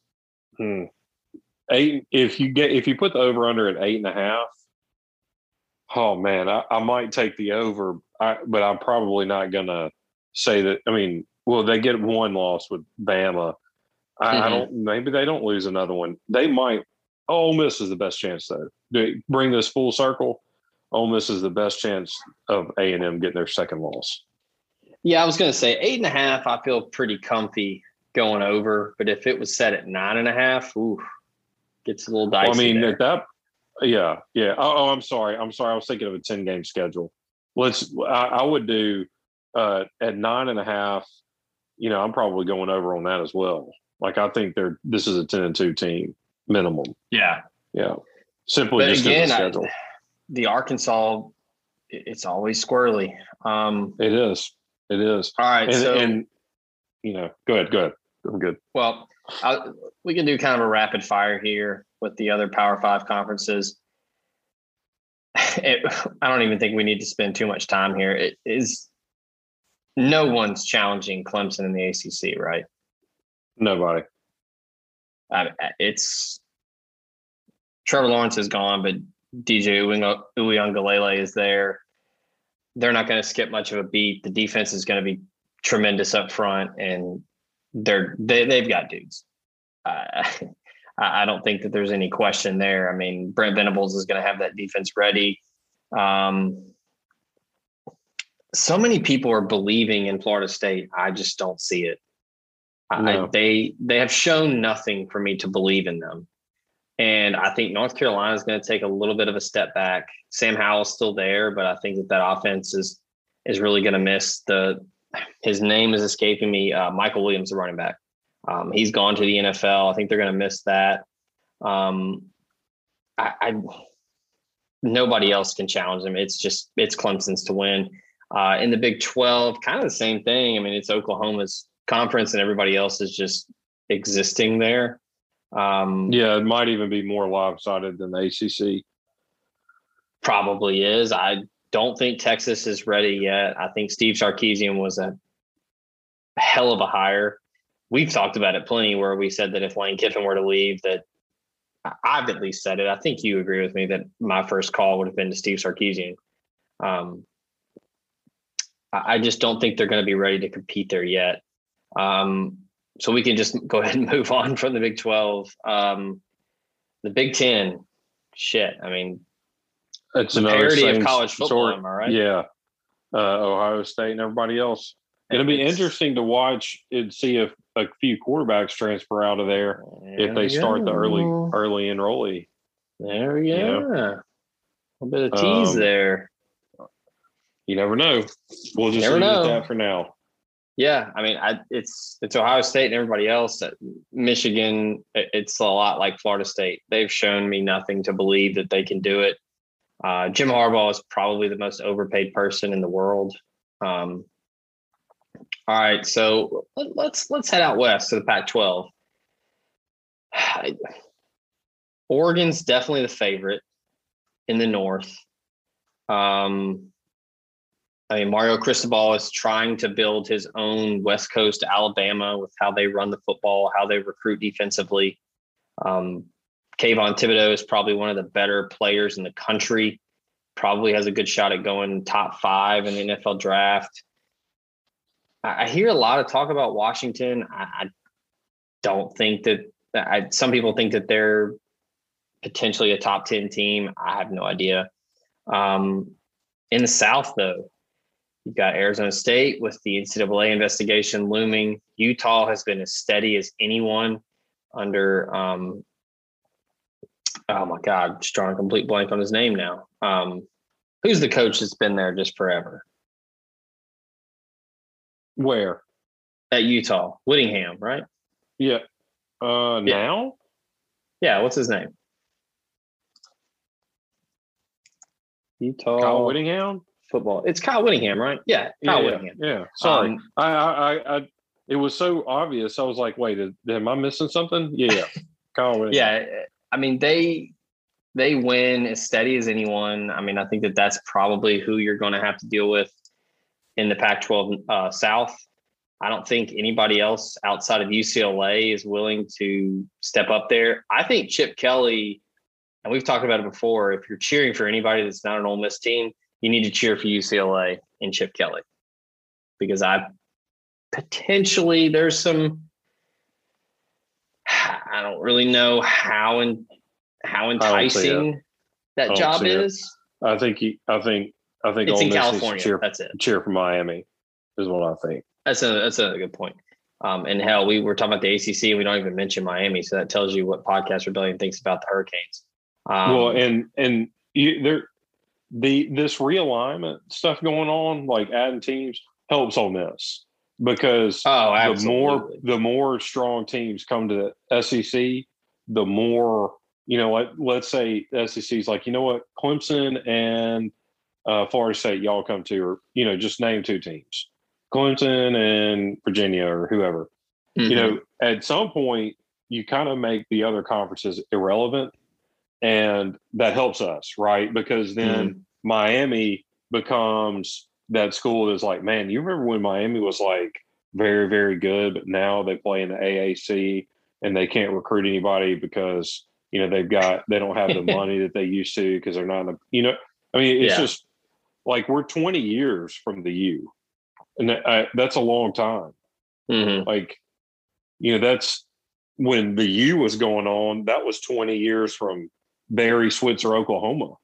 hmm, eight. If you get if you put the over under at eight and a half, Oh man, I, I might take the over, I, but I'm probably not gonna say that. I mean, well, they get one loss with Bama. I, mm-hmm. I don't. Maybe they don't lose another one. They might. Ole Miss is the best chance though. To bring this full circle, Ole Miss is the best chance of A and M getting their second loss. Yeah, I was going to say eight and a half. I feel pretty comfy going over, but if it was set at nine and a half, ooh, gets a little dicey. Well, I mean, there. at that yeah, yeah. Oh, oh, I'm sorry. I'm sorry. I was thinking of a 10 game schedule. Let's, I, I would do uh, at nine and a half. You know, I'm probably going over on that as well. Like, I think they're, this is a 10 and 2 team minimum. Yeah. Yeah. Simply but just again, the schedule. I, the Arkansas, it's always squirrely. Um, it is. It is. All right. And, so, and you know, go ahead. Go ahead. I'm good. Well, I, we can do kind of a rapid fire here with the other Power Five conferences. It, I don't even think we need to spend too much time here. It is no one's challenging Clemson in the ACC, right? Nobody. I, it's Trevor Lawrence is gone, but DJ Uiagalelei is there. They're not going to skip much of a beat. The defense is going to be tremendous up front, and they're they, they've got dudes. Uh, [laughs] I don't think that there's any question there. I mean, Brent Venables is going to have that defense ready. Um, so many people are believing in Florida State. I just don't see it. No. I, they they have shown nothing for me to believe in them, and I think North Carolina is going to take a little bit of a step back. Sam Howell's still there, but I think that that offense is is really going to miss the. His name is escaping me. Uh, Michael Williams, the running back. Um, he's gone to the NFL. I think they're going to miss that. Um, I, I, nobody else can challenge them. It's just it's Clemson's to win. Uh, in the Big Twelve, kind of the same thing. I mean, it's Oklahoma's conference, and everybody else is just existing there. Um, yeah, it might even be more lopsided than the ACC. Probably is. I don't think Texas is ready yet. I think Steve Sarkisian was a hell of a hire. We've talked about it plenty where we said that if Lane Kiffin were to leave, that I've at least said it. I think you agree with me that my first call would have been to Steve Sarkisian. Um, I just don't think they're going to be ready to compete there yet. Um, so we can just go ahead and [laughs] move on from the Big 12. Um, the Big 10, shit. I mean, it's the parity of college football, sort, am I right? Yeah. Uh, Ohio State and everybody else. It'll be interesting to watch and see if a few quarterbacks transfer out of there if they start the early early enrollee. There we go. You? A bit of tease um, there. You never know. We'll just leave know. that for now. Yeah, I mean, I, it's it's Ohio State and everybody else. Michigan, it's a lot like Florida State. They've shown me nothing to believe that they can do it. Uh, Jim Harbaugh is probably the most overpaid person in the world. Um, all right, so let's let's head out west to the Pac-12. [sighs] Oregon's definitely the favorite in the North. Um, I mean, Mario Cristobal is trying to build his own West Coast Alabama with how they run the football, how they recruit defensively. Um, Kayvon Thibodeaux is probably one of the better players in the country. Probably has a good shot at going top five in the NFL draft. I hear a lot of talk about Washington. I, don't think that I, some people think that they're potentially a top 10 team. I have no idea. Um, in the South, though, you've got Arizona State with the NCAA investigation looming. Utah has been as steady as anyone under, um, oh my God, just drawing a complete blank on his name now. Um, who's the coach that's been there just forever? Where? At Utah, Whittingham, right? Yeah. Uh, yeah. now? Yeah. What's his name? Utah. Kyle Whittingham. Football. It's Kyle Whittingham, right? Yeah. Kyle yeah, Whittingham. Yeah. Sorry. Um, I, I, I, it was so obvious. I was like, wait, am I missing something? Yeah. yeah. [laughs] Kyle Whittingham. Yeah. I mean, they, they win as steady as anyone. I mean, I think that that's probably who you're going to have to deal with in the Pac 12 uh, South. I don't think anybody else outside of UCLA is willing to step up there. I think Chip Kelly, and we've talked about it before, if you're cheering for anybody that's not an Ole Miss team, you need to cheer for UCLA and Chip Kelly because I potentially there's some I don't really know how and how enticing that job is. I think I think I think it's Ole in Miss California. Cheer, that's it. Cheer for Miami is what I think. That's a that's a good point. Um, and hell, we were talking about the ACC, and we don't even mention Miami, so that tells you what Podcast Rebellion thinks about the Hurricanes. Um, well, and and you, there, the this realignment stuff going on, like adding teams, helps on this because oh, the more the more strong teams come to the SEC, the more you know. Let, let's say SEC is like, you know what, Clemson and uh, Florida State y'all come to, or you know, just name two teams, Clemson and Virginia or whoever. Mm-hmm. You know, at some point you kind of make the other conferences irrelevant, and that helps us, right? Because then mm-hmm. Miami becomes that school is like, man, you remember when Miami was like very, very good, but now they play in the AAC and they can't recruit anybody because you know they've got they don't have the [laughs] money that they used to because they're not in the you know I mean it's yeah. just like we're 20 years from the U, and that, I, that's a long time. Mm-hmm. Like, you know, that's when the U was going on. That was 20 years from Barry, Switzer, Oklahoma.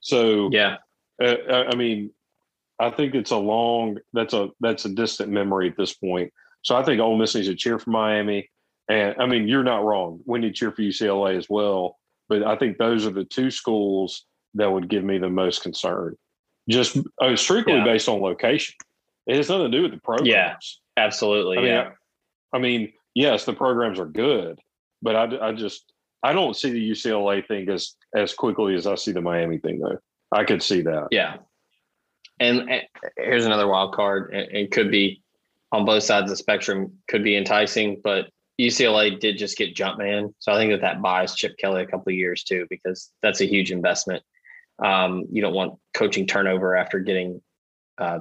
So yeah, uh, I mean, I think it's a long. That's a that's a distant memory at this point. So I think Ole Miss needs to cheer for Miami. And I mean, you're not wrong. We need to cheer for UCLA as well. But I think those are the two schools that would give me the most concern just uh, strictly yeah. based on location. It has nothing to do with the programs. Yeah, absolutely. I mean, yeah. I, I, mean, yes, the programs are good, but I, I just I don't see the UCLA thing as as quickly as I see the Miami thing though. I could see that. Yeah. And, and here's another wild card. It, it could be on both sides of the spectrum. Could be enticing, but UCLA did just get Jumpman, so I think that that buys Chip Kelly a couple of years too, because that's a huge investment. Um, you don't want coaching turnover after getting uh,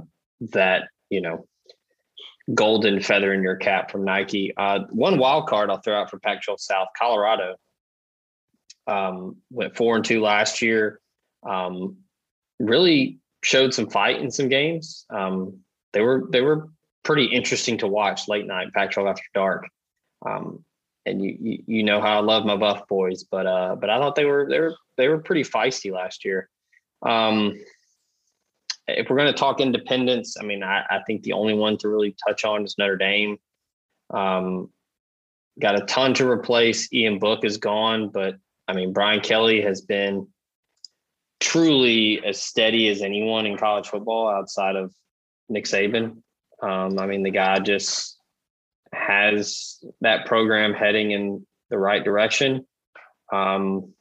that, you know, golden feather in your cap from Nike. Uh, one wild card I'll throw out for Pac-12 South, Colorado um, went four and two last year. Um, really showed some fight in some games. Um, they were they were pretty interesting to watch late night Pac-12 after dark. Um, and you, you, you know how I love my Buff boys, but uh, but I thought they were they were they were pretty feisty last year. Um, if we're going to talk independence, I mean, I, I, think the only one to really touch on is Notre Dame. Um, got a ton to replace. Ian Book is gone, but I mean, Brian Kelly has been truly as steady as anyone in college football outside of Nick Saban. Um, I mean, the guy just has that program heading in the right direction. Um,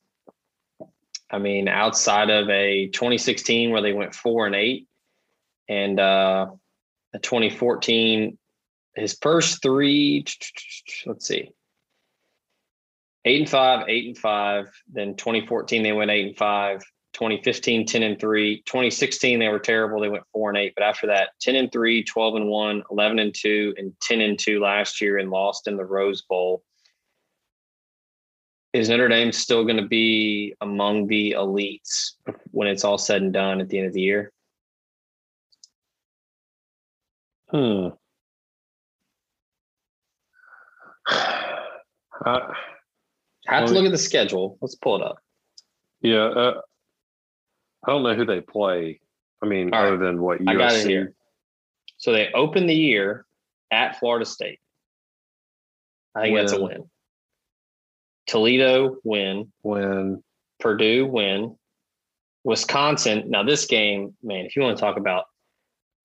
I mean, outside of a 2016 where they went four and eight, and uh, a 2014, his first three, let's see, eight and five, eight and five. Then 2014, they went eight and five. 2015, 10 and three. 2016, they were terrible. They went four and eight. But after that, 10 and three, 12 and one, 11 and two, and 10 and two last year and lost in the Rose Bowl is Notre Dame still going to be among the elites when it's all said and done at the end of the year? Hmm. [sighs] Uh, I have to look at the schedule. Let's pull it up. Yeah, uh, I don't know who they play. I mean, all other right. than what USC. I got it here. So they open the year at Florida State. I think win. that's a win. Toledo win. Win. Purdue win. Wisconsin. Now this game, man, if you want to talk about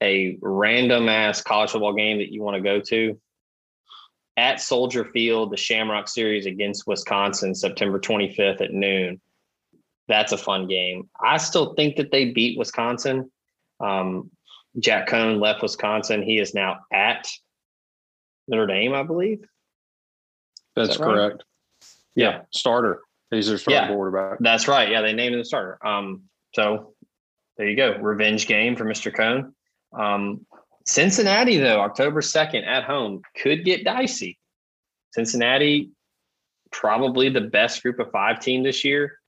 a random ass college football game that you want to go to, at Soldier Field, the Shamrock Series against Wisconsin, September 25th at noon. That's a fun game. I still think that they beat Wisconsin. Um, Jack Coan left Wisconsin. He is now at Notre Dame, I believe. That's that correct. Right? Yeah, starter. He's their starting yeah, quarterback. That's right. Yeah, they named him the starter. Um, so there you go. Revenge game for Mr. Coan. Um, Cincinnati, though, October 2nd at home could get dicey. Cincinnati, probably the best group of five team this year.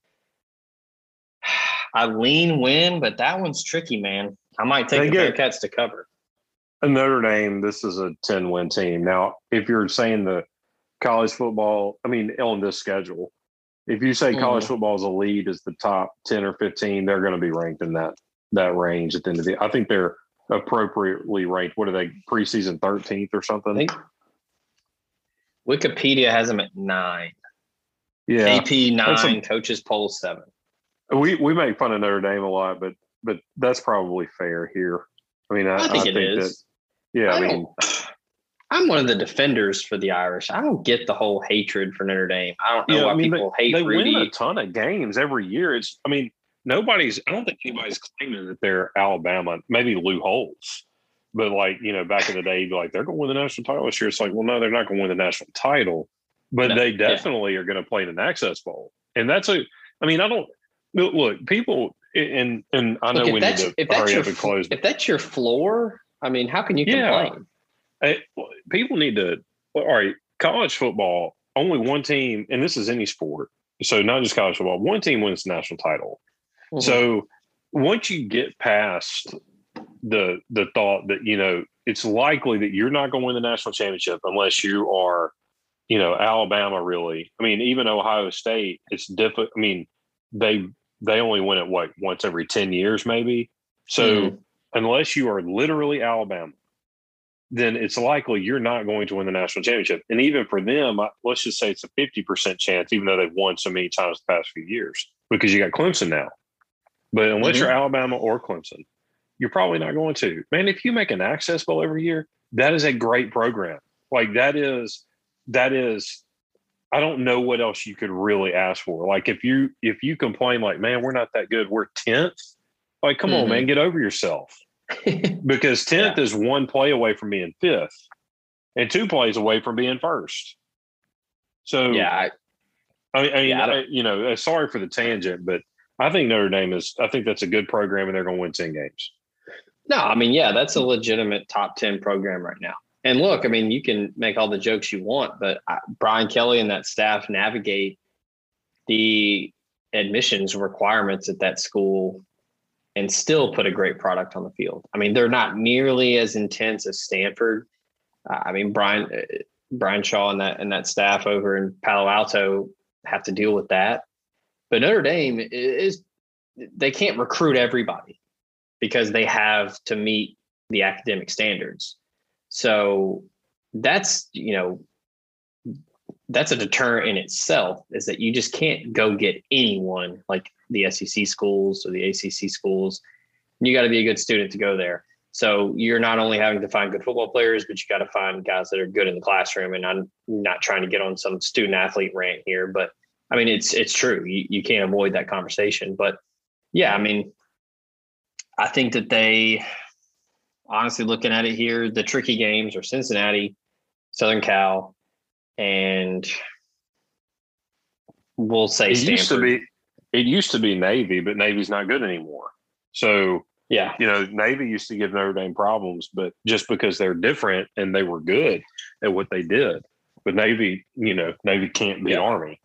[sighs] I lean win, but that one's tricky, man. I might take the Bearcats to cover. Notre Dame, this is a 10 win team. Now, if you're saying the college football, I mean, on this schedule, if you say mm. college football is a lead is the top 10 or 15, they're going to be ranked in that that range at the end of the I think they're appropriately ranked. What are they preseason 13th or something? Wikipedia has them at nine. Yeah. AP nine, coaches poll seven. We we make fun of Notre Dame a lot, but but that's probably fair here. I mean, I, I think I it think is. That, yeah, I, I mean, [sighs] I'm one of the defenders for the Irish. I don't get the whole hatred for Notre Dame. I don't know yeah, why I mean, people they, hate they Rudy. win a ton of games every year. It's, I mean, nobody's. I don't think anybody's claiming that they're Alabama. Maybe Lou Holtz, but like you know, back in the day, you'd be like they're going to win the national title this year. It's like, well, no, they're not going to win the national title, but no, they definitely yeah. are going to play in an Access Bowl, and that's a. I mean, I don't look people, and and I know look, we need to hurry up and close. If that's your floor, I mean, how can you yeah. complain? people need to. All right, college football. Only one team, and this is any sport. So not just college football. One team wins the national title. Mm-hmm. So once you get past the the thought that you know it's likely that you're not going to win the national championship unless you are, you know, Alabama. Really, I mean, even Ohio State. It's difficult. I mean, they they only win it what once every ten years, maybe. So mm-hmm. unless you are literally Alabama, then it's likely you're not going to win the national championship. And even for them, let's just say it's a 50% chance, even though they've won so many times the past few years, because you got Clemson now. But unless mm-hmm. you're Alabama or Clemson, you're probably not going to. Man, if you make an access bowl every year, that is a great program. Like that is that is I don't know what else you could really ask for. Like if you if you complain like, man, we're not that good, we're tenth. Like, come mm-hmm. on, man, get over yourself. [laughs] because tenth yeah. is one play away from being fifth, and two plays away from being first. So yeah, I, I mean, I yeah, I you know, uh, sorry for the tangent, but I think Notre Dame is. I think that's a good program, and they're going to win ten games. No, I mean, yeah, that's a legitimate top ten program right now. And look, I mean, you can make all the jokes you want, but Brian Kelly and that staff navigate the admissions requirements at that school and still put a great product on the field. I mean, they're not nearly as intense as Stanford. Uh, I mean, Brian uh, Brian Shaw and that and that staff over in Palo Alto have to deal with that. But Notre Dame is they can't recruit everybody because they have to meet the academic standards. So that's, you know, that's a deterrent in itself is that you just can't go get anyone like the SEC schools or the ACC schools. You got to be a good student to go there. So you're not only having to find good football players, but you got to find guys that are good in the classroom. And I'm not trying to get on some student athlete rant here, but I mean it's it's true. You you can't avoid that conversation. But yeah, I mean, I think that they honestly looking at it here, the tricky games are Cincinnati, Southern Cal, and we'll say it Stanford. used to be it used to be Navy, but Navy's not good anymore. So yeah, you know, Navy used to give Notre Dame problems, but just because they're different and they were good at what they did. But Navy, you know, Navy can't beat yeah. Army.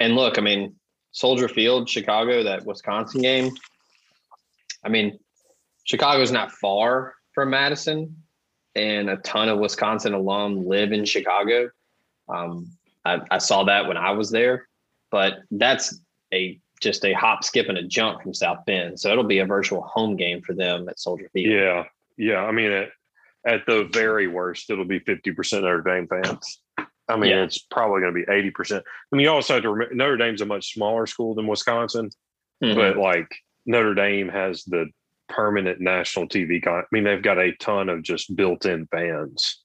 And look, I mean, Soldier Field, Chicago, that Wisconsin game. I mean, Chicago's not far from Madison, and a ton of Wisconsin alum live in Chicago. Um, I, I, saw that when I was there, but that's a just a hop, skip, and a jump from South Bend. So it'll be a virtual home game for them at Soldier Field. Yeah, yeah. I mean, at, at the very worst, it'll be fifty percent Notre Dame fans. I mean, yeah. it's probably going to be eighty percent. I mean, you also have to remember Notre Dame's a much smaller school than Wisconsin, mm-hmm. but like Notre Dame has the permanent national TV. Con- I mean, they've got a ton of just built-in fans.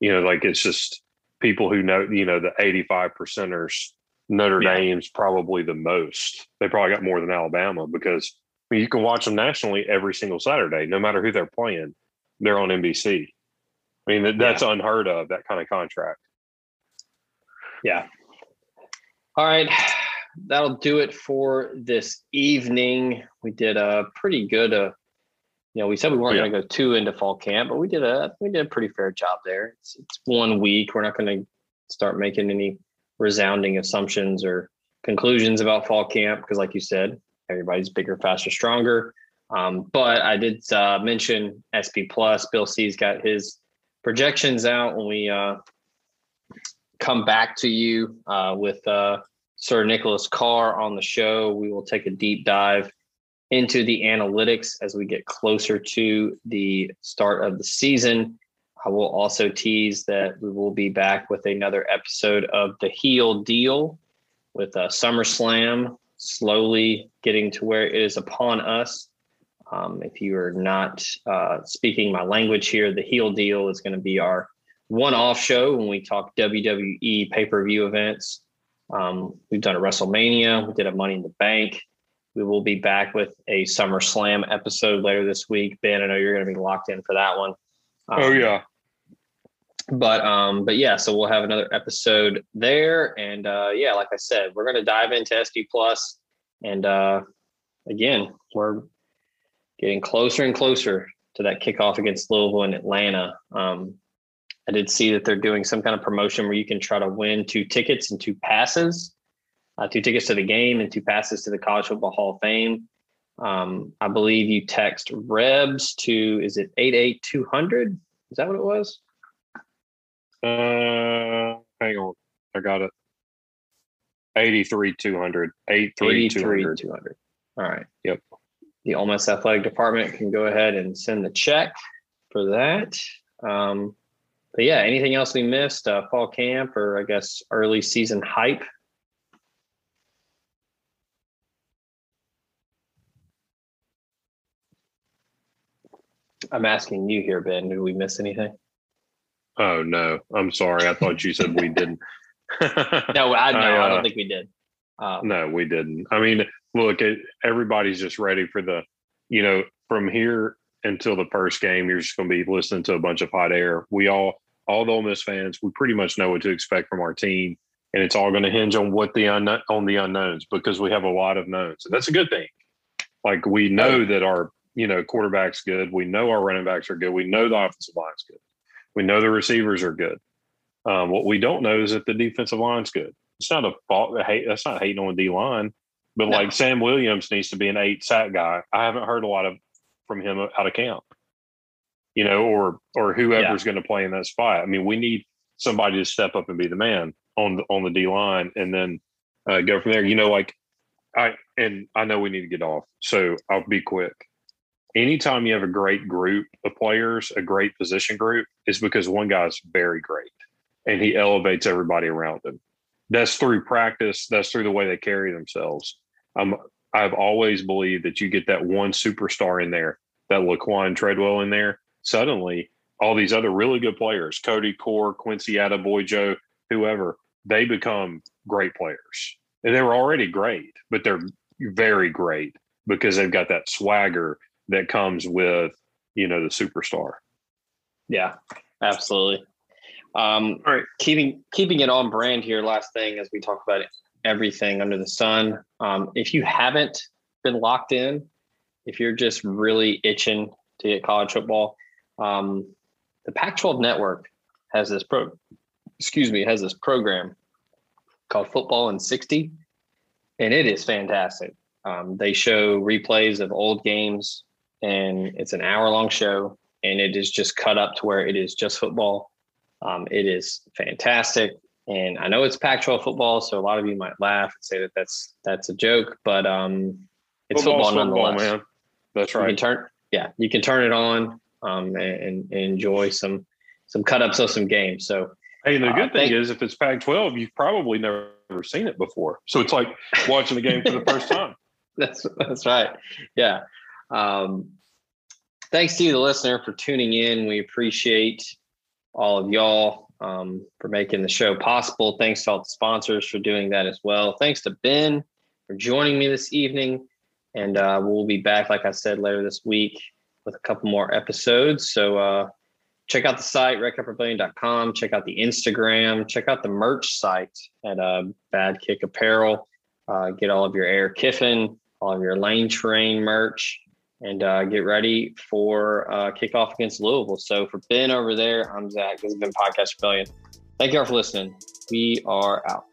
You know, like it's just people who know. You know, the eighty-five percenters. Notre yeah. Dame's probably the most. They probably got more than Alabama because I mean, you can watch them nationally every single Saturday, no matter who they're playing. They're on NBC. I mean, that's yeah. unheard of. That kind of contract. Yeah. All right that'll do it for this evening. We did a pretty good. Uh, you know, we said we weren't yeah. going to go too into fall camp, but we did a we did a pretty fair job there. It's, it's one week. We're not going to start making any resounding assumptions or conclusions about fall camp because, like you said, everybody's bigger, faster, stronger. Um, but I did uh, mention SP Plus. Bill C's got his projections out when we uh, come back to you uh, with uh, Sir Nicholas Carr on the show. We will take a deep dive into the analytics as we get closer to the start of the season. I will also tease that we will be back with another episode of The Heel Deal with uh, SummerSlam slowly getting to where it is upon us. Um, if you are not uh, speaking my language here, The Heel Deal is going to be our one off show when we talk WWE pay per view events. Um, we've done a WrestleMania. We did a Money in the Bank. We will be back with a Summer Slam episode later this week. Ben, I know you're going to be locked in for that one. Um, oh yeah. But um, but yeah, so we'll have another episode there, and uh, yeah, like I said, we're going to dive into SP Plus, and uh, again, we're getting closer and closer to that kickoff against Louisville and Atlanta. Um, I did see that they're doing some kind of promotion where you can try to win two tickets and two passes, uh, two tickets to the game and two passes to the College Football Hall of Fame. Um, I believe you text Rebs to is it eight eight two hundred? Is that what it was? Uh, hang on, I got it. 83 200 83 200 all right yep the Ole Miss athletic department can go ahead and send the check for that um, but yeah, anything else we missed? Uh, fall camp or I guess early season hype? I'm asking you here, Ben. Did we miss anything? Oh no, I'm sorry. I thought you said we didn't. [laughs] no, I no, I, uh, I, don't think we did. Um, no, we didn't. I mean, look, it, everybody's just ready for the, you know, from here until the first game, you're just going to be listening to a bunch of hot air. We all, all the Ole Miss fans, we pretty much know what to expect from our team, and it's all going to hinge on what the on the unknowns because we have a lot of knowns, and that's a good thing. Like we know that our, you know, quarterback's good. We know our running backs are good. We know the offensive line's good. We know the receivers are good. Um, what we don't know is that the defensive line's good. It's not a fault. Hate, that's not hating on D line, but no. like Sam Williams needs to be an eight sack guy. I haven't heard a lot of from him out of camp, you know, or or whoever's yeah. going to play in that spot. I mean, we need somebody to step up and be the man on the on the D line, and then uh, go from there. You know, like I and I know we need to get off, so I'll be quick anytime you have a great group of players, a great position group, is because one guy's very great and he elevates everybody around him. That's through practice. That's through the way they carry themselves. Um, I've always believed that you get that one superstar in there, that Laquan Treadwell in there. Suddenly, all these other really good players, Cody Core, Quincy Adeboyejo, whoever, they become great players. And they were already great, but they're very great because they've got that swagger that comes with you know the superstar. Yeah, absolutely. Um, all right, keeping keeping it on brand here. Last thing, as we talk about everything under the sun. Um, if you haven't been locked in, if you're just really itching to get college football, um, the Pac-12 network has this pro. Excuse me, has this program called Football in 60, and it is fantastic. Um, they show replays of old games and it's an hour long show and it is just cut up to where it is just football. Um, it is fantastic. And I know it's Pac-12 football, so a lot of you might laugh and say that that's that's a joke, but um, it's Football's football nonetheless. Football, man. That's right. You can turn, yeah, you can turn it on um, and, and enjoy some some cut ups of some games. So, hey, the good uh, thing is, if it's Pac-12, you've probably never seen it before, so it's like watching the game for the first [laughs] time. that's that's right. Yeah. Um, thanks to you, the listener, for tuning in. We appreciate all of y'all um, for making the show possible. Thanks to all the sponsors for doing that as well. Thanks to Ben for joining me this evening. And uh, we'll be back, like I said, later this week with a couple more episodes. So uh, check out the site, redcuprebellion.com. Check out the Instagram. Check out the merch site at uh, Bad Kick Apparel. Uh, get all of your Air Kiffin, all of your Lane Train merch and uh, get ready for uh, kickoff against Louisville. So for Ben over there, I'm Zach. This has been Podcast Rebellion. Thank you all for listening. We are out.